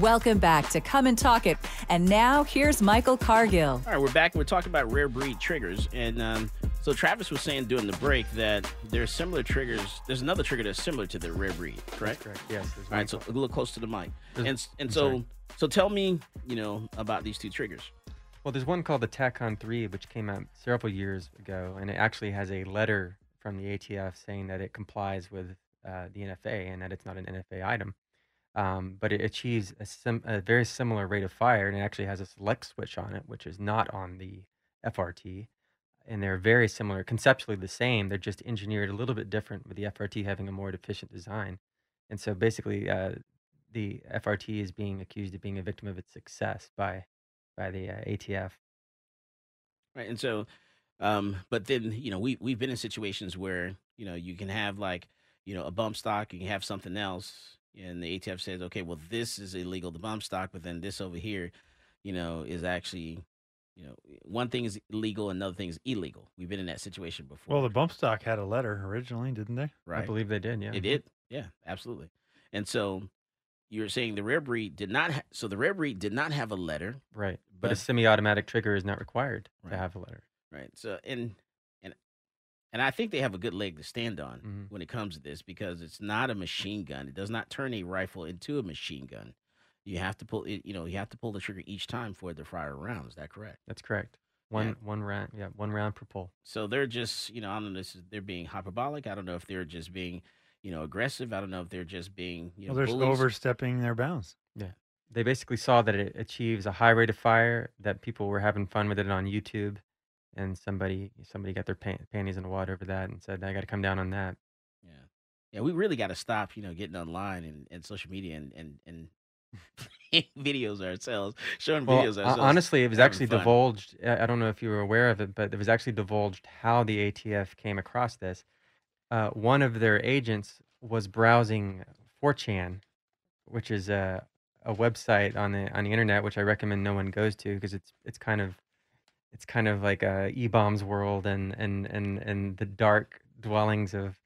Speaker 1: Welcome back to Come and Talk It. And now here's Michael Cargill.
Speaker 2: All right, we're back. We're talking about rare breed triggers. And um, so Travis was saying during the break that there's similar triggers. There's another trigger that's similar to the rare breed, correct?
Speaker 9: Correct. Yes.
Speaker 2: All right, so a little close to the mic.
Speaker 9: There's-
Speaker 2: And and
Speaker 9: I'm
Speaker 2: so
Speaker 9: sorry.
Speaker 2: so tell me, you know, about these two triggers.
Speaker 9: Well, there's one called the Tac-Con 3, which came out several years ago, and it actually has a letter from the ATF saying that it complies with uh, the NFA and that it's not an NFA item. Um, but it achieves a, sim- a very similar rate of fire, and it actually has a select switch on it, which is not on the FRT. And they're very similar, conceptually the same. They're just engineered a little bit different, with the FRT having a more efficient design. And so basically, uh, the FRT is being accused of being a victim of its success by by the uh, ATF.
Speaker 2: Right. And so um, but then, you know, we we've been in situations where, you know, you can have like, you know, a bump stock, you can have something else, and the ATF says, okay, well, this is illegal, the bump stock, but then this over here, you know, is actually, you know, one thing is legal, another thing is illegal. We've been in that situation before.
Speaker 6: Well, the bump stock had a letter originally, didn't they?
Speaker 2: right?
Speaker 9: I believe they did. Yeah.
Speaker 2: It did. Yeah, absolutely. And so you're saying the rare breed did not. Ha- so the rare breed did not have a letter,
Speaker 9: Right. But, a semi-automatic trigger is not required
Speaker 2: Right.
Speaker 9: to have a letter.
Speaker 2: right? So and and I think they have a good leg to stand on
Speaker 9: Mhm.
Speaker 2: when it comes to this because it's not a machine gun. It does not turn a rifle into a machine gun. You have to pull it. You know, you have to pull the trigger each time for it to fire a round. Is that correct?
Speaker 9: That's correct. One one round. Yeah, one round per pull.
Speaker 2: So they're just, you know, I don't know. This is, they're being hyperbolic. I don't know if they're just being, you know, aggressive. I don't know if they're just being, you know,
Speaker 6: well, they're overstepping their bounds.
Speaker 9: Yeah. They basically saw that it achieves a high rate of fire, that people were having fun with it on YouTube, and somebody somebody got their pan- panties in the water over that and said, "I got to come down on that."
Speaker 2: Yeah. Yeah, we really got to stop, you know, getting online and, and social media and and and <laughs> videos ourselves, showing
Speaker 9: Well,
Speaker 2: videos ourselves.
Speaker 9: honestly, it was actually
Speaker 2: fun.
Speaker 9: divulged. I I don't know if you were aware of it, but it was actually divulged how the ATF came across this. Uh, one of their agents was browsing 4chan, which is a a website on the on the internet, which I recommend no one goes to because it's it's kind of it's kind of like a eBaum's World and and and and the dark dwellings of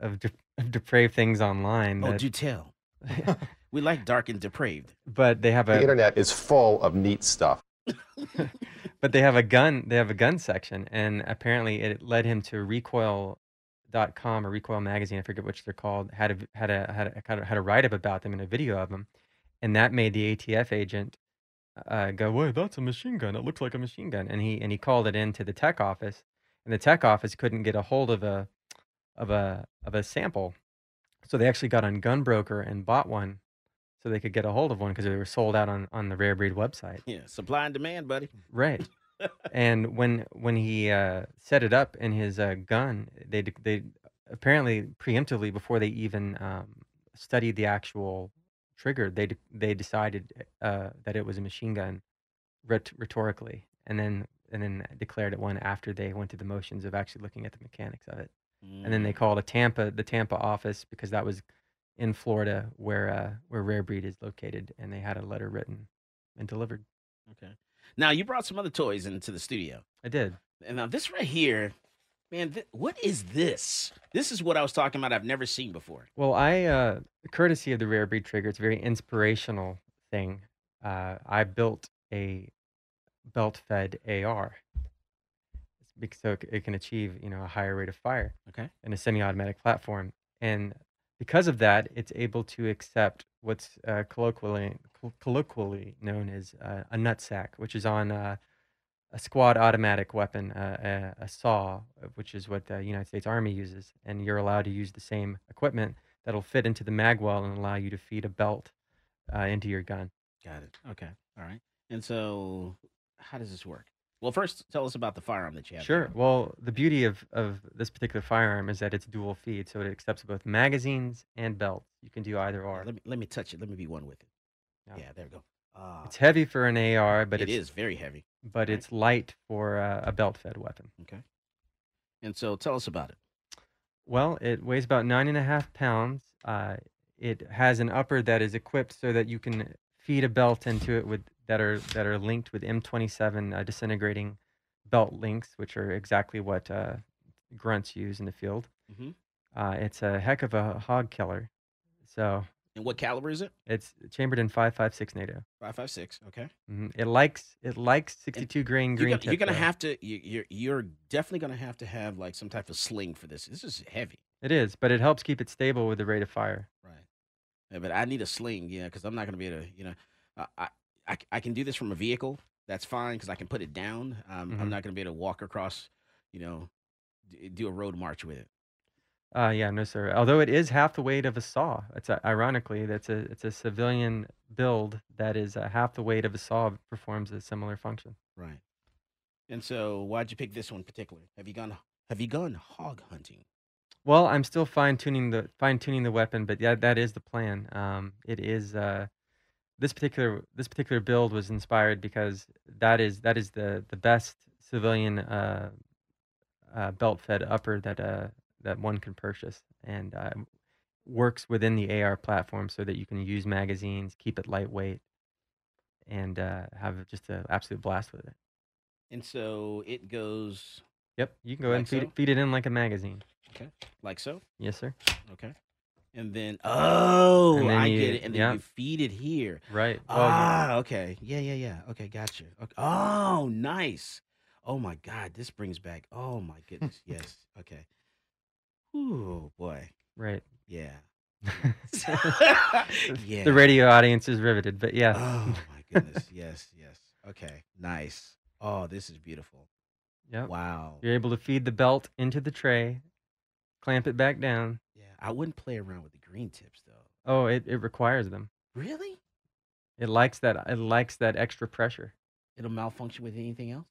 Speaker 9: of, de- <laughs> of depraved things online.
Speaker 2: Oh,
Speaker 9: that-
Speaker 2: do tell. <laughs> <laughs> we like dark and depraved.
Speaker 9: but they have a
Speaker 14: The internet is full of neat stuff.
Speaker 9: but they have a gun they have a gun section and apparently it led him to recoil.com or recoil magazine i forget which they're called had a had a had a kind of had a write-up about them and a video of them and that made the atf agent uh, go wait that's a machine gun it looks like a machine gun and he and he called it into the tech office and the tech office couldn't get a hold of a of a of a sample so they actually got on gunbroker and bought one so they could get a hold of one because they were sold out on on the rare breed website
Speaker 2: Yeah, supply and demand, buddy.
Speaker 9: Right. <laughs> and when when he uh, set it up in his uh, gun, they they apparently preemptively before they even um, studied the actual trigger, they d- they decided uh, that it was a machine gun, rhet- rhetorically, and then and then declared it one after they went through the motions of actually looking at the mechanics of it, and then they
Speaker 2: Mm.
Speaker 9: called a Tampa the Tampa office because that was in Florida where uh, where Rare Breed is located, and they had a letter written and delivered.
Speaker 2: Okay. Now you brought some other toys into the studio.
Speaker 9: I did.
Speaker 2: And now this right here, man, th- what is this? This is what I was talking about. I've never seen before.
Speaker 9: Well, I, uh, courtesy of the Rare Breed Trigger, it's a very inspirational thing. Uh, I built a belt-fed AR, so it can achieve, you know, a higher rate of fire.
Speaker 2: Okay.
Speaker 9: In a semi-automatic platform, and because of that, it's able to accept what's uh, colloquially colloquially known as uh, a nutsack, which is on uh, a squad automatic weapon, uh, a, a saw, uh, which is what the United States Army uses, and you're allowed to use the same equipment that'll fit into the mag well and allow you to feed a belt uh, into your gun.
Speaker 2: Got it. Okay. All right. And so, how does this work? Well, first, tell us about the firearm that you have.
Speaker 9: Sure. Well, the beauty of, of this particular firearm is that it's dual feed, so it accepts both magazines and belts. You can do either or.
Speaker 2: Let me let me touch it. Let me be one with it.
Speaker 9: Yeah.
Speaker 2: Yeah, there we go. Ah,
Speaker 9: It's heavy for an AR, but
Speaker 2: it
Speaker 9: it's
Speaker 2: is very heavy.
Speaker 9: But it's light for uh, a belt-fed weapon.
Speaker 2: Okay. And so, tell us about it.
Speaker 9: Well, it weighs about nine and a half pounds. Uh, it has an upper that is equipped so that you can feed a belt into it with that are that are linked with M27 uh, disintegrating belt links, which are exactly what uh, grunts use in the field.
Speaker 2: Mhm.
Speaker 9: Uh, it's a heck of a hog killer. So
Speaker 2: And what caliber is it?
Speaker 9: it's chambered in 5.56 NATO.
Speaker 2: Five five six. Okay.
Speaker 9: Mhm. It likes it likes 62 grain
Speaker 2: You're
Speaker 9: green.
Speaker 2: gonna, you're gonna have to. You, you're you're definitely gonna have to have like some type of sling for this. This is heavy.
Speaker 9: It is, but it helps keep it stable with the rate of fire.
Speaker 2: Right. Yeah, but I need a sling, yeah, because I'm not gonna be able to. You know, uh, I can do this from a vehicle. That's fine because I can put it down. Um, I'm
Speaker 9: Mhm.
Speaker 2: not gonna be able to walk across. You know, d- do a road march with it.
Speaker 9: Uh, yeah, no, sir. Although it is half the weight of a saw. It's a, ironically that's a it's a civilian build that is uh, half the weight of a saw performs a similar function.
Speaker 2: Right. And so, why'd you pick this one particularly? Have you gone Have you gone hog hunting?
Speaker 9: Well, I'm still fine tuning the fine tuning the weapon, but yeah, that is the plan. Um, it is uh, this particular this particular build was inspired because that is that is the the best civilian uh, uh, belt fed upper that uh, that one can purchase, and uh, works within the AR platform so that you can use magazines, keep it lightweight, and uh, have just an absolute blast with it.
Speaker 2: And so it goes
Speaker 9: Yep, you can go ahead and feed
Speaker 2: so?
Speaker 9: it, feed it in like a magazine.
Speaker 2: okay, like so.
Speaker 9: Yes, sir.
Speaker 2: Okay. And then oh,
Speaker 9: And then
Speaker 2: I
Speaker 9: you-
Speaker 2: get it. And then
Speaker 9: yeah.
Speaker 2: you feed it here.
Speaker 9: Right. You-
Speaker 2: Ah, okay. Yeah, yeah, yeah. Okay, gotcha. Okay. Oh, nice. Oh my God, this brings back. Oh my goodness. yes. Okay. Ooh, boy.
Speaker 9: Right.
Speaker 2: Yeah.
Speaker 9: The- <laughs>
Speaker 2: yeah. <laughs>
Speaker 9: The radio audience is riveted, but yeah.
Speaker 2: Oh <laughs> my goodness. Yes. Yes. Okay. Nice. Oh, this is beautiful.
Speaker 9: Yep.
Speaker 2: Wow.
Speaker 9: You're able to feed the belt into the tray, clamp it back down.
Speaker 2: Yeah. I wouldn't play around with the green tips though.
Speaker 9: Oh, it, it requires them.
Speaker 2: Really?
Speaker 9: It likes that it likes that extra pressure.
Speaker 2: It'll malfunction with anything else.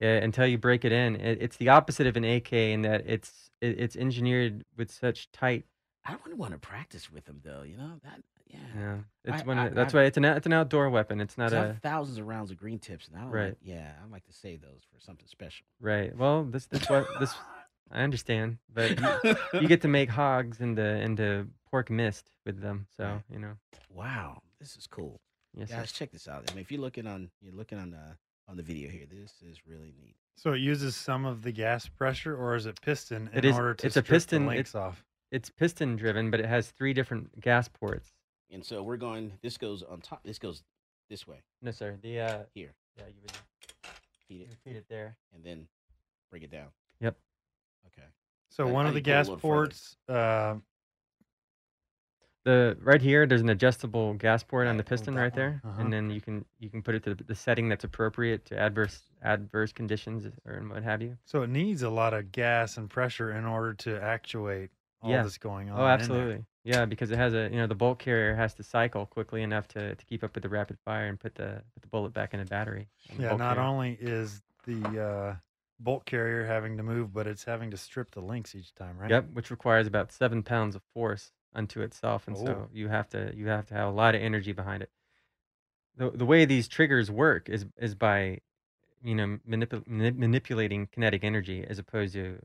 Speaker 9: Yeah, until you break it in. It, it's the opposite of an AK in that it's it, it's engineered with such tight.
Speaker 2: I wouldn't want to practice with them though. You know that. Yeah.
Speaker 9: Yeah, it's
Speaker 2: I-
Speaker 9: one.
Speaker 2: I-
Speaker 9: that's
Speaker 2: I-
Speaker 9: why it's an it's an outdoor weapon. It's not a
Speaker 2: thousands of rounds of green tips, and I don't
Speaker 9: Right.
Speaker 2: like. Yeah, I like to save those for something special.
Speaker 9: right. Well, this this what this <laughs> I understand, but you, you get to make hogs into into pork mist with them. So
Speaker 2: Right.
Speaker 9: you know.
Speaker 2: Wow, this is cool.
Speaker 9: Yes, sir.
Speaker 2: Guys, check this out. I mean, if you're looking on, you're looking on the on the video here. This is really neat.
Speaker 6: So it uses some of the gas pressure, or is it piston in
Speaker 9: It is.
Speaker 6: order to
Speaker 9: It's a
Speaker 6: strip
Speaker 9: piston.
Speaker 6: the links
Speaker 9: it's,
Speaker 6: off?
Speaker 9: It's piston driven, but it has three different gas ports.
Speaker 2: And so we're going. This goes on top. This goes this way.
Speaker 9: No, sir. The uh,
Speaker 2: Here,
Speaker 9: yeah, you would
Speaker 2: feed it,
Speaker 9: feed it there.
Speaker 2: and then bring it down.
Speaker 9: Yep.
Speaker 2: Okay.
Speaker 6: So
Speaker 2: How-
Speaker 6: one
Speaker 2: how
Speaker 6: of the
Speaker 2: you pull it a
Speaker 6: gas ports. Uh,
Speaker 9: The right here, there's an adjustable gas port on the
Speaker 6: oh,
Speaker 9: piston right there,
Speaker 6: Uh-huh.
Speaker 9: and then you can you can put it to the, the setting that's appropriate to adverse adverse conditions or what have you.
Speaker 6: so it needs a lot of gas and pressure in order to actuate all
Speaker 9: Yeah.
Speaker 6: this going on.
Speaker 9: Oh, absolutely. Yeah, because it has a you know the bolt carrier has to cycle quickly enough to, to keep up with the rapid fire and put the put the bullet back in the battery. the
Speaker 6: Yeah. Not
Speaker 9: carrier.
Speaker 6: only is the uh, bolt carrier having to move, but it's having to strip the links each time, right?
Speaker 9: Yep, which requires about seven pounds of force unto itself, and
Speaker 6: Oh.
Speaker 9: so you have to you have to have a lot of energy behind it. The the way these triggers work is is by you know manip- manipulating kinetic energy as opposed to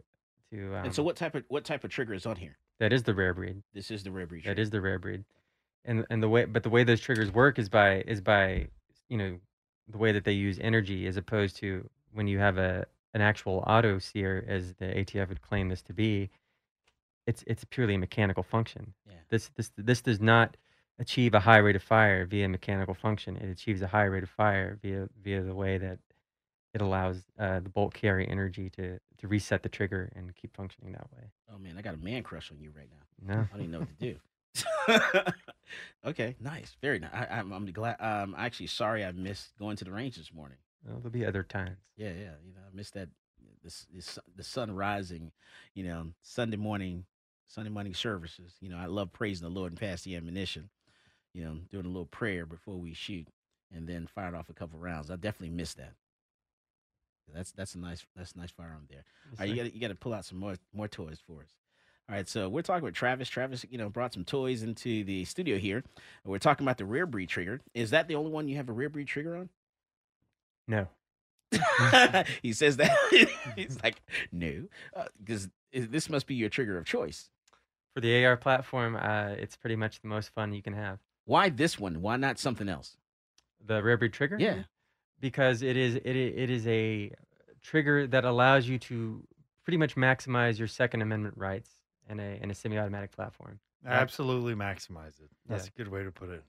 Speaker 9: to um,
Speaker 2: and so, what type of what type of trigger is on here?
Speaker 9: that is the rare breed.
Speaker 2: This is the rare breed.
Speaker 9: That
Speaker 2: trigger.
Speaker 9: is the rare breed, and and the way but the way those triggers work is by is by you know the way that they use energy as opposed to when you have a an actual auto sear as the ATF would claim this to be. It's it's purely a mechanical function.
Speaker 2: Yeah.
Speaker 9: This this this does not achieve a high rate of fire via mechanical function. It achieves a high rate of fire via via the way that it allows uh, the bolt carry energy to to reset the trigger and keep functioning that way.
Speaker 2: Oh man, I got a man crush on you right now.
Speaker 9: No.
Speaker 2: I don't even know what to do. <laughs> <laughs> okay, nice, very nice. I, I'm, I'm glad. Um, actually, sorry I missed going to the range this morning.
Speaker 9: Well, there'll be other times.
Speaker 2: Yeah, yeah. You know, I missed that the s- the, su- the sun rising. You know, Sunday morning, Sunday morning services. You know, I love praising the Lord and pass the ammunition. You know, doing a little prayer before we shoot, and then fired off a couple rounds. I definitely missed that. That's that's a nice that's a nice firearm there.
Speaker 9: Yes,
Speaker 2: All right, you got you got to pull out some more more toys for us. All right, so we're talking with Travis. Travis, you know, brought some toys into the studio here. We're talking about the rear breed trigger. Is that the only one you have a rear breed trigger on?
Speaker 9: No. <laughs>
Speaker 2: he says that <laughs> he's <laughs> like, no, uh, because this must be your trigger of choice.
Speaker 9: For the AR platform, uh, it's pretty much the most fun you can have.
Speaker 2: Why this one? Why not something else?
Speaker 9: The rare breed trigger?
Speaker 2: Yeah.
Speaker 9: Because it is it it is a trigger that allows you to pretty much maximize your Second Amendment rights in a in a semi-automatic platform. That-
Speaker 6: Absolutely maximize it. That's
Speaker 9: Yeah.
Speaker 6: a good way to put it.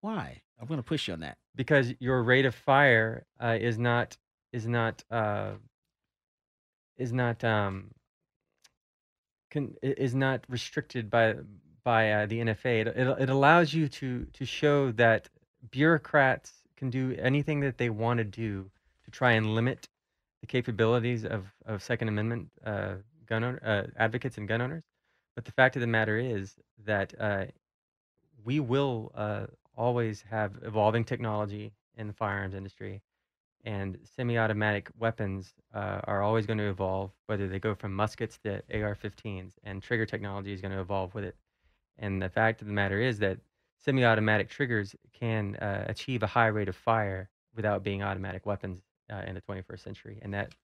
Speaker 2: Why? I'm going to push you on that.
Speaker 9: because your rate of fire uh, is not is not uh, is not um, can, is not restricted by by uh, the NFA. It, it it allows you to to show that bureaucrats can do anything that they want to do to try and limit the capabilities of of Second Amendment uh, gun owner, uh, advocates and gun owners. But the fact of the matter is that uh, we will uh, always have evolving technology in the firearms industry, and semi-automatic weapons uh, are always going to evolve. Whether they go from muskets to AR-15s, and trigger technology is going to evolve with it. And the fact of the matter is that semi-automatic triggers can uh, achieve a high rate of fire without being automatic weapons uh, in the 21st century, and that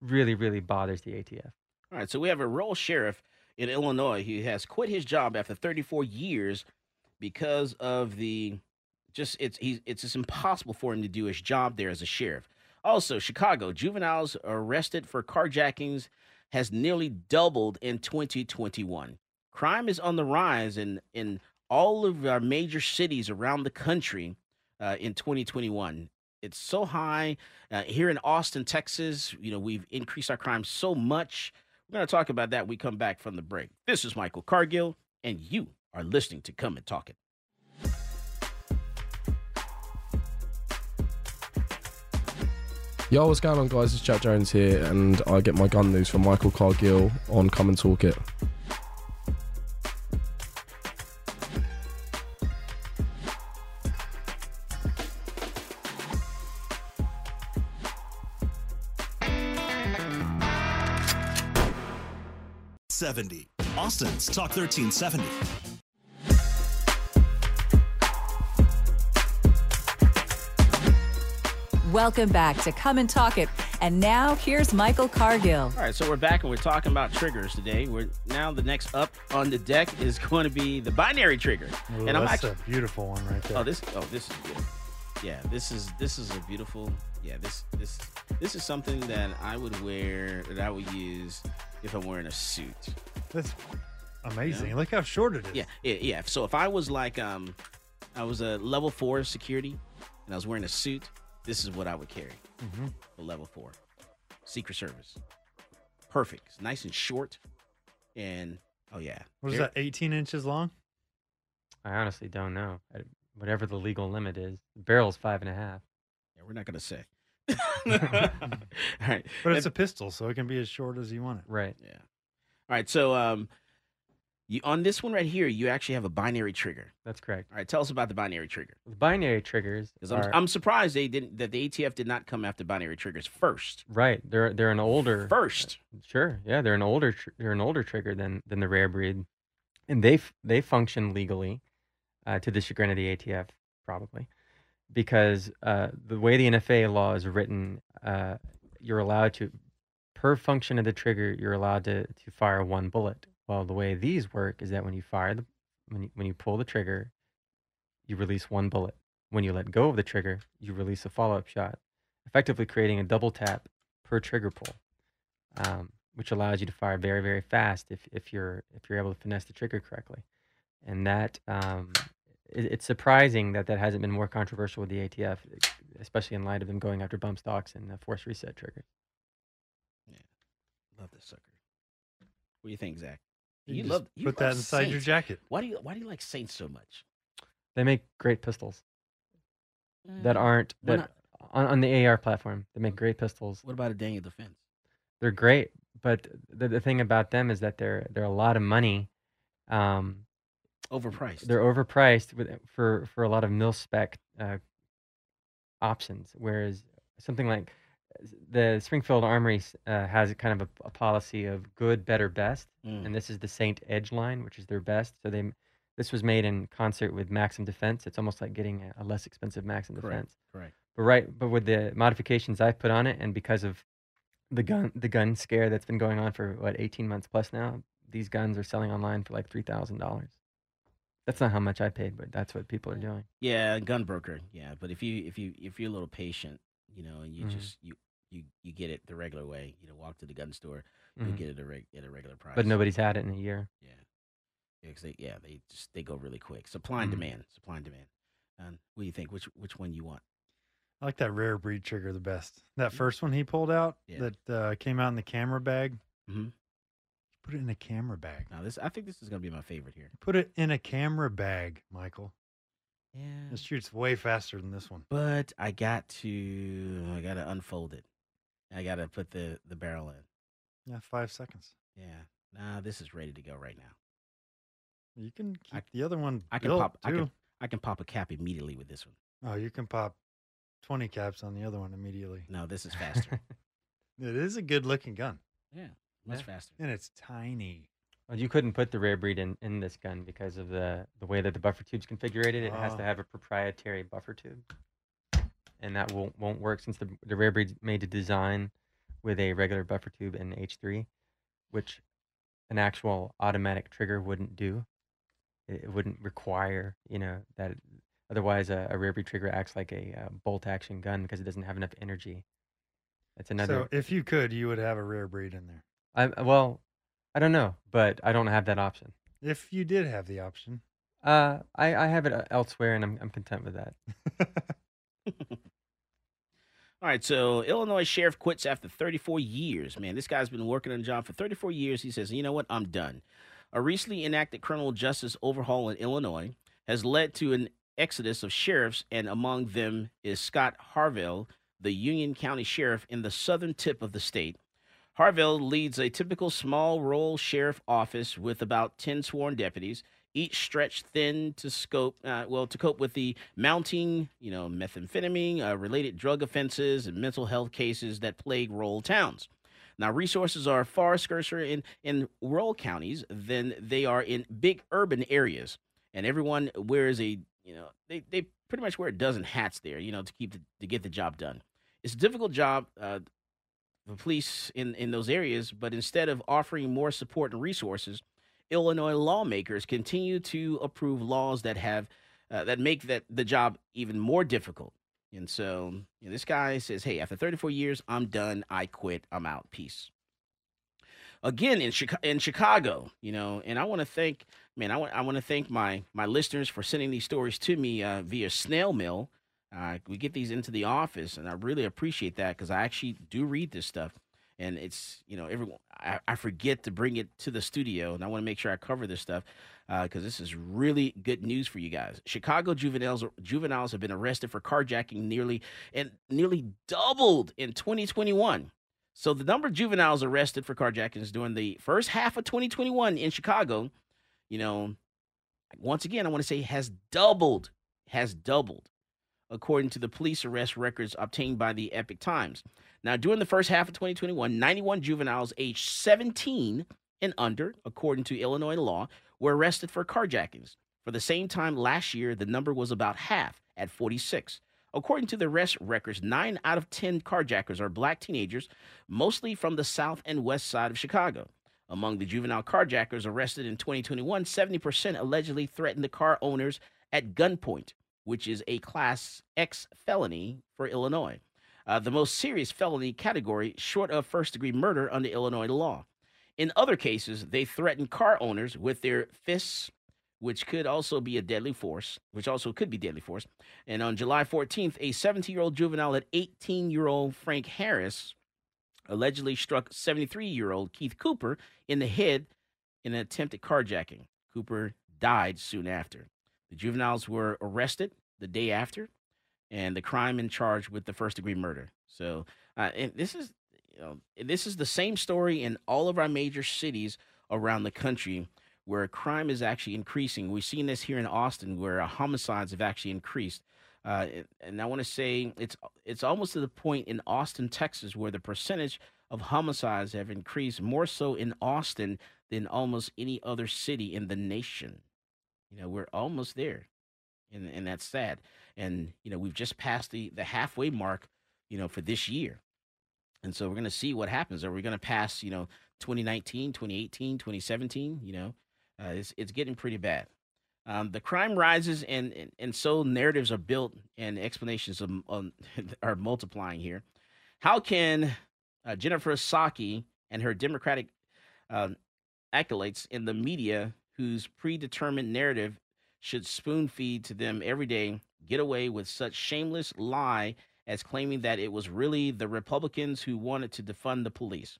Speaker 9: really, really bothers the ATF.
Speaker 2: All right, so we have a roll sheriff in Illinois. He has quit his job after 34 years because of the just it's he's it's just impossible for him to do his job there as a sheriff. Also, Chicago juveniles arrested for carjackings has nearly doubled in 2021. Crime is on the rise in in all of our major cities around the country uh, in 2021. It's so high uh, here in Austin, Texas. You know, we've increased our crime so much. We're going to talk about that we come back from the break. This is Michael Cargill, and you are listening to Come and Talk It.
Speaker 15: Yo, what's going on, guys? It's Jack Jones here, and I get my gun news from Michael Cargill on Come and Talk It.
Speaker 5: Seventy. Austin's Talk 1370.
Speaker 1: Welcome back to Come and Talk It. And now here's Michael Cargill.
Speaker 2: All right, so we're back and we're talking about triggers today. We're now the next up on the deck is going to be the binary trigger.
Speaker 6: Ooh,
Speaker 2: and I'm
Speaker 6: that's
Speaker 2: actually
Speaker 6: a beautiful one right there.
Speaker 2: Oh, this oh this is good. Yeah, this is this is a beautiful. Yeah, this this this is something that I would wear that I would use if I'm wearing a suit.
Speaker 6: That's amazing.
Speaker 2: Yeah.
Speaker 6: Look how short it is.
Speaker 2: Yeah, yeah, yeah. So if I was like um I was a level 4 security and I was wearing a suit, this is what I would carry.
Speaker 6: Mhm.
Speaker 2: A level 4. Secret Service. Perfect. It's nice and short and oh yeah.
Speaker 6: What is
Speaker 2: Here-
Speaker 6: that? 18 inches long?
Speaker 9: I honestly don't know. I, whatever the legal limit is, the barrel's five and a half.
Speaker 2: Yeah, we're not going to say. <laughs> <laughs> All right.
Speaker 6: But it's
Speaker 2: And-
Speaker 6: a pistol, so it can be as short as you want it.
Speaker 9: Right.
Speaker 2: Yeah. All right. So um, you on this one right here, you actually have a binary trigger.
Speaker 9: That's correct.
Speaker 2: All right. Tell us about the binary trigger.
Speaker 9: The binary triggers
Speaker 2: Because I'm,
Speaker 9: are
Speaker 2: I'm surprised they didn't that the ATF did not come after binary triggers first.
Speaker 9: right. They're they're an older
Speaker 2: First.
Speaker 9: Sure. Yeah, they're an older tr- they're an older trigger than than the rare breed, and they f- they function legally, uh, to the chagrin of the ATF probably, because uh, the way the NFA law is written, uh, you're allowed to, per function of the trigger, you're allowed to to fire one bullet. Well, the way these work is that when you fire the when you, when you pull the trigger, you release one bullet. When you let go of the trigger, you release a follow up shot, effectively creating a double tap per trigger pull um, which allows you to fire very very fast if, if you're if you're able to finesse the trigger correctly and that um, it, it's surprising that that hasn't been more controversial with the ATF especially in light of them going after bump stocks and the force reset trigger. Yeah.
Speaker 2: Love this sucker. What do you think, Zach?
Speaker 6: You
Speaker 2: You, love you
Speaker 6: put that inside your jacket.
Speaker 2: Why do you why do you like Saints so much?
Speaker 9: they make great pistols that
Speaker 2: Mm,
Speaker 9: aren't
Speaker 2: why
Speaker 9: that on, on the AR platform they make great pistols
Speaker 2: What about a Daniel Defense?
Speaker 9: they're great but the, the thing about them is that they're they're a lot of money um,
Speaker 2: Overpriced.
Speaker 9: they're overpriced with, for for a lot of mil spec uh, options. Whereas something like the Springfield Armory uh, has kind of a, a policy of good, better, best,
Speaker 2: Mm.
Speaker 9: and this is the Saint Edge line, which is their best. So they this was made in concert with Maxim Defense. It's almost like getting a, a less expensive Maxim
Speaker 2: Correct.
Speaker 9: Defense.
Speaker 2: Correct.
Speaker 9: But right, but with the modifications I've put on it, and because of the gun the gun scare that's been going on for what 18 months plus now, these guns are selling online for like three thousand dollars. That's not how much I paid, but that's what people are doing.
Speaker 2: Yeah, gun broker. Yeah, but if you if you if you're a little patient, you know, and you
Speaker 9: Mhm.
Speaker 2: just you you you get it the regular way, you know, walk to the gun store, you
Speaker 9: Mhm.
Speaker 2: get it a reg, at a regular price.
Speaker 9: But nobody's had it in a year.
Speaker 2: Yeah. Yeah, 'cause they yeah they just they go really quick. Supply and
Speaker 9: Mhm.
Speaker 2: demand. Supply and demand. And what do you think? Which which one you want?
Speaker 6: I like that rare breed trigger the best. That first one he pulled out
Speaker 2: Yeah.
Speaker 6: that uh, came out in the camera bag.
Speaker 2: Mm-hmm.
Speaker 6: Put it in a camera bag.
Speaker 2: Now this I think this is gonna be my favorite here.
Speaker 6: Put it in a camera bag, Michael.
Speaker 2: Yeah.
Speaker 6: It shoots way faster than this one.
Speaker 2: But I got to I gotta unfold it. I gotta put the the barrel in.
Speaker 6: Yeah, five seconds.
Speaker 2: Yeah. Nah, this is ready to go right now.
Speaker 6: You can keep the other one.
Speaker 2: I can
Speaker 6: built,
Speaker 2: pop I can I can pop a cap immediately with this one.
Speaker 6: Oh, you can pop twenty caps on the other one immediately.
Speaker 2: No, this is faster. <laughs>
Speaker 6: It is a good looking gun.
Speaker 2: yeah. Much
Speaker 9: Yeah.
Speaker 2: faster.
Speaker 6: And it's tiny.
Speaker 9: Well, you couldn't put the rare breed in, in this gun because of the, the way that the buffer tube's configured. It has to
Speaker 6: Ah.
Speaker 9: have a proprietary buffer tube, and that won't won't work since the the rare breed's made to design with a regular buffer tube and H3, which an actual automatic trigger wouldn't do. It, it wouldn't require, you know, that. Otherwise, a, a rare breed trigger acts like a, uh bolt action gun because it doesn't have enough energy. That's another.
Speaker 6: So if you could, you would have a rare breed in there.
Speaker 9: I well, I don't know, but I don't have that option.
Speaker 6: If you did have the option.
Speaker 9: Uh, I, I have it uh, elsewhere, and I'm I'm content with that. <laughs>
Speaker 2: All right, so Illinois sheriff quits after 34 years. Man, this guy's been working on the job for 34 years. He says, you know what? I'm done. A recently enacted criminal justice overhaul in Illinois has led to an exodus of sheriffs, and among them is Scott Harvell, the Union County Sheriff in the southern tip of the state. Harvell leads a typical small rural sheriff office with about 10 sworn deputies, each stretched thin to scope, uh, well, to cope with the mounting, you know, methamphetamine, uh, related drug offenses, and mental health cases that plague rural towns. Now, resources are far scarcer in, in rural counties than they are in big urban areas. And everyone wears a, you know, they, they pretty much wear a dozen hats there, you know, to keep the, to get the job done. It's a difficult job. Uh, the police in, in those areas, but instead of offering more support and resources, Illinois lawmakers continue to approve laws that have uh, that make that the job even more difficult. And so you know, this guy says, "Hey, after 34 years, I'm done. I quit. I'm out. Peace." Again in Chicago, in Chicago, you know, and I want to thank, man, I want I want to thank my my listeners for sending these stories to me uh, via snail mail. Uh, we get these into the office, and I really appreciate that because I actually do read this stuff and it's you know everyone I, I, forget to bring it to the studio and i want to make sure i cover this stuff because uh, this is really good news for you guys. Chicago juveniles juveniles have been arrested for carjacking nearly and nearly doubled in 2021 so the number of juveniles arrested for carjackings during the first half of 2021 in chicago you know once again i want to say has doubled has doubled according to the police arrest records obtained by the epoch times now, during the first half of 2021, 91 juveniles aged 17 and under, according to Illinois law, were arrested for carjackings. For the same time last year, the number was about half at 46. According to the arrest records, nine out of 10 carjackers are black teenagers, mostly from the south and west side of Chicago. Among the juvenile carjackers arrested in 2021, 70% allegedly threatened the car owners at gunpoint, which is a Class X felony for Illinois uh, the most serious felony category short of first degree murder under Illinois law. In other cases, they threaten car owners with their fists, which could also be a deadly force, which also could be deadly force. And on July 14th, a 17 year old juvenile at 18 year old Frank Harris allegedly struck 73 year old Keith Cooper in the head in an attempted carjacking. Cooper died soon after. The juveniles were arrested the day after and the crime in charge with the first degree murder. So, uh, and this is you know this is the same story in all of our major cities around the country where crime is actually increasing. We've seen this here in Austin where uh, homicides have actually increased. Uh, and I want to say it's it's almost to the point in Austin, Texas, where the percentage of homicides have increased more so in Austin than almost any other city in the nation. You know, we're almost there, and and that's sad and you know we've just passed the the halfway mark you know for this year and so we're going to see what happens. Are we going to pass you know 2019 2018 2017 you know? Uh, it's, it's getting pretty bad. Um, the crime rises and, and, and so narratives are built and explanations of, um, <laughs> are multiplying here. How can uh, jennifer psaki and her democratic uh, acolytes in the media whose predetermined narrative should spoon feed to them every day get away with such shameless lie as claiming that it was really the Republicans who wanted to defund the police?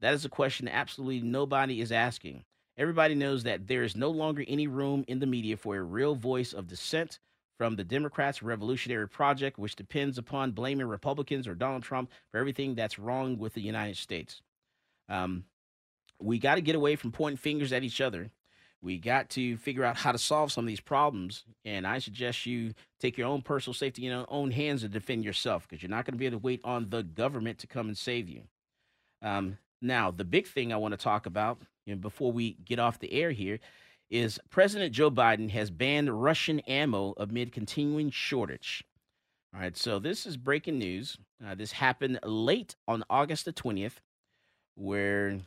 Speaker 2: That is a question absolutely nobody is asking. Everybody knows that there is no longer any room in the media for a real voice of dissent from the Democrats' Revolutionary Project, which depends upon blaming Republicans or Donald Trump for everything that's wrong with the United States. Um, we got to get away from pointing fingers at each other we got to figure out how to solve some of these problems. And I suggest you take your own personal safety in your own hands and defend yourself because you're not going to be able to wait on the government to come and save you. Um, now, the big thing I want to talk about before we get off the air here is President Joe Biden has banned Russian ammo amid continuing shortage. All right, so this is breaking news. Uh, this happened late on August the 20th, where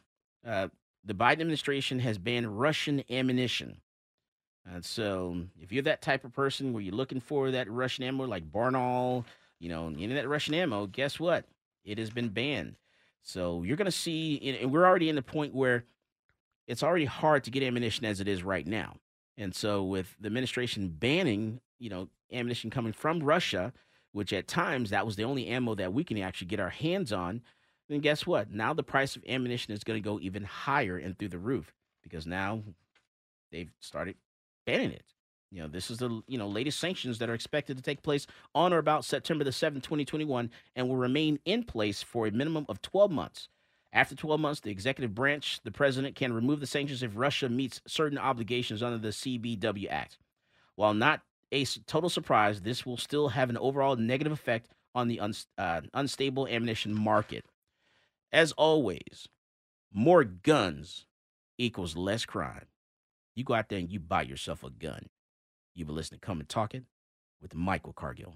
Speaker 2: uh, the Biden administration has banned Russian ammunition. And so, if you're that type of person where you're looking for that Russian ammo, like Barnaul, you know, any of that Russian ammo, guess what? It has been banned. So you're going to see, and we're already in the point where it's already hard to get ammunition as it is right now. And so, with the administration banning, you know, ammunition coming from Russia, which at times that was the only ammo that we can actually get our hands on, then guess what? Now the price of ammunition is going to go even higher and through the roof because now they've started banning it. You know, this is the you know latest sanctions that are expected to take place on or about September the 7th, 2021 and will remain in place for a minimum of 12 months. After 12 months, the executive branch, the president can remove the sanctions if Russia meets certain obligations under the CBW Act. While not a total surprise, this will still have an overall negative effect on the uh, unstable ammunition market. As always, more guns equals less crime. You go out there and you buy yourself a gun. You've been listening to Come and Talk It with Michael Cargill.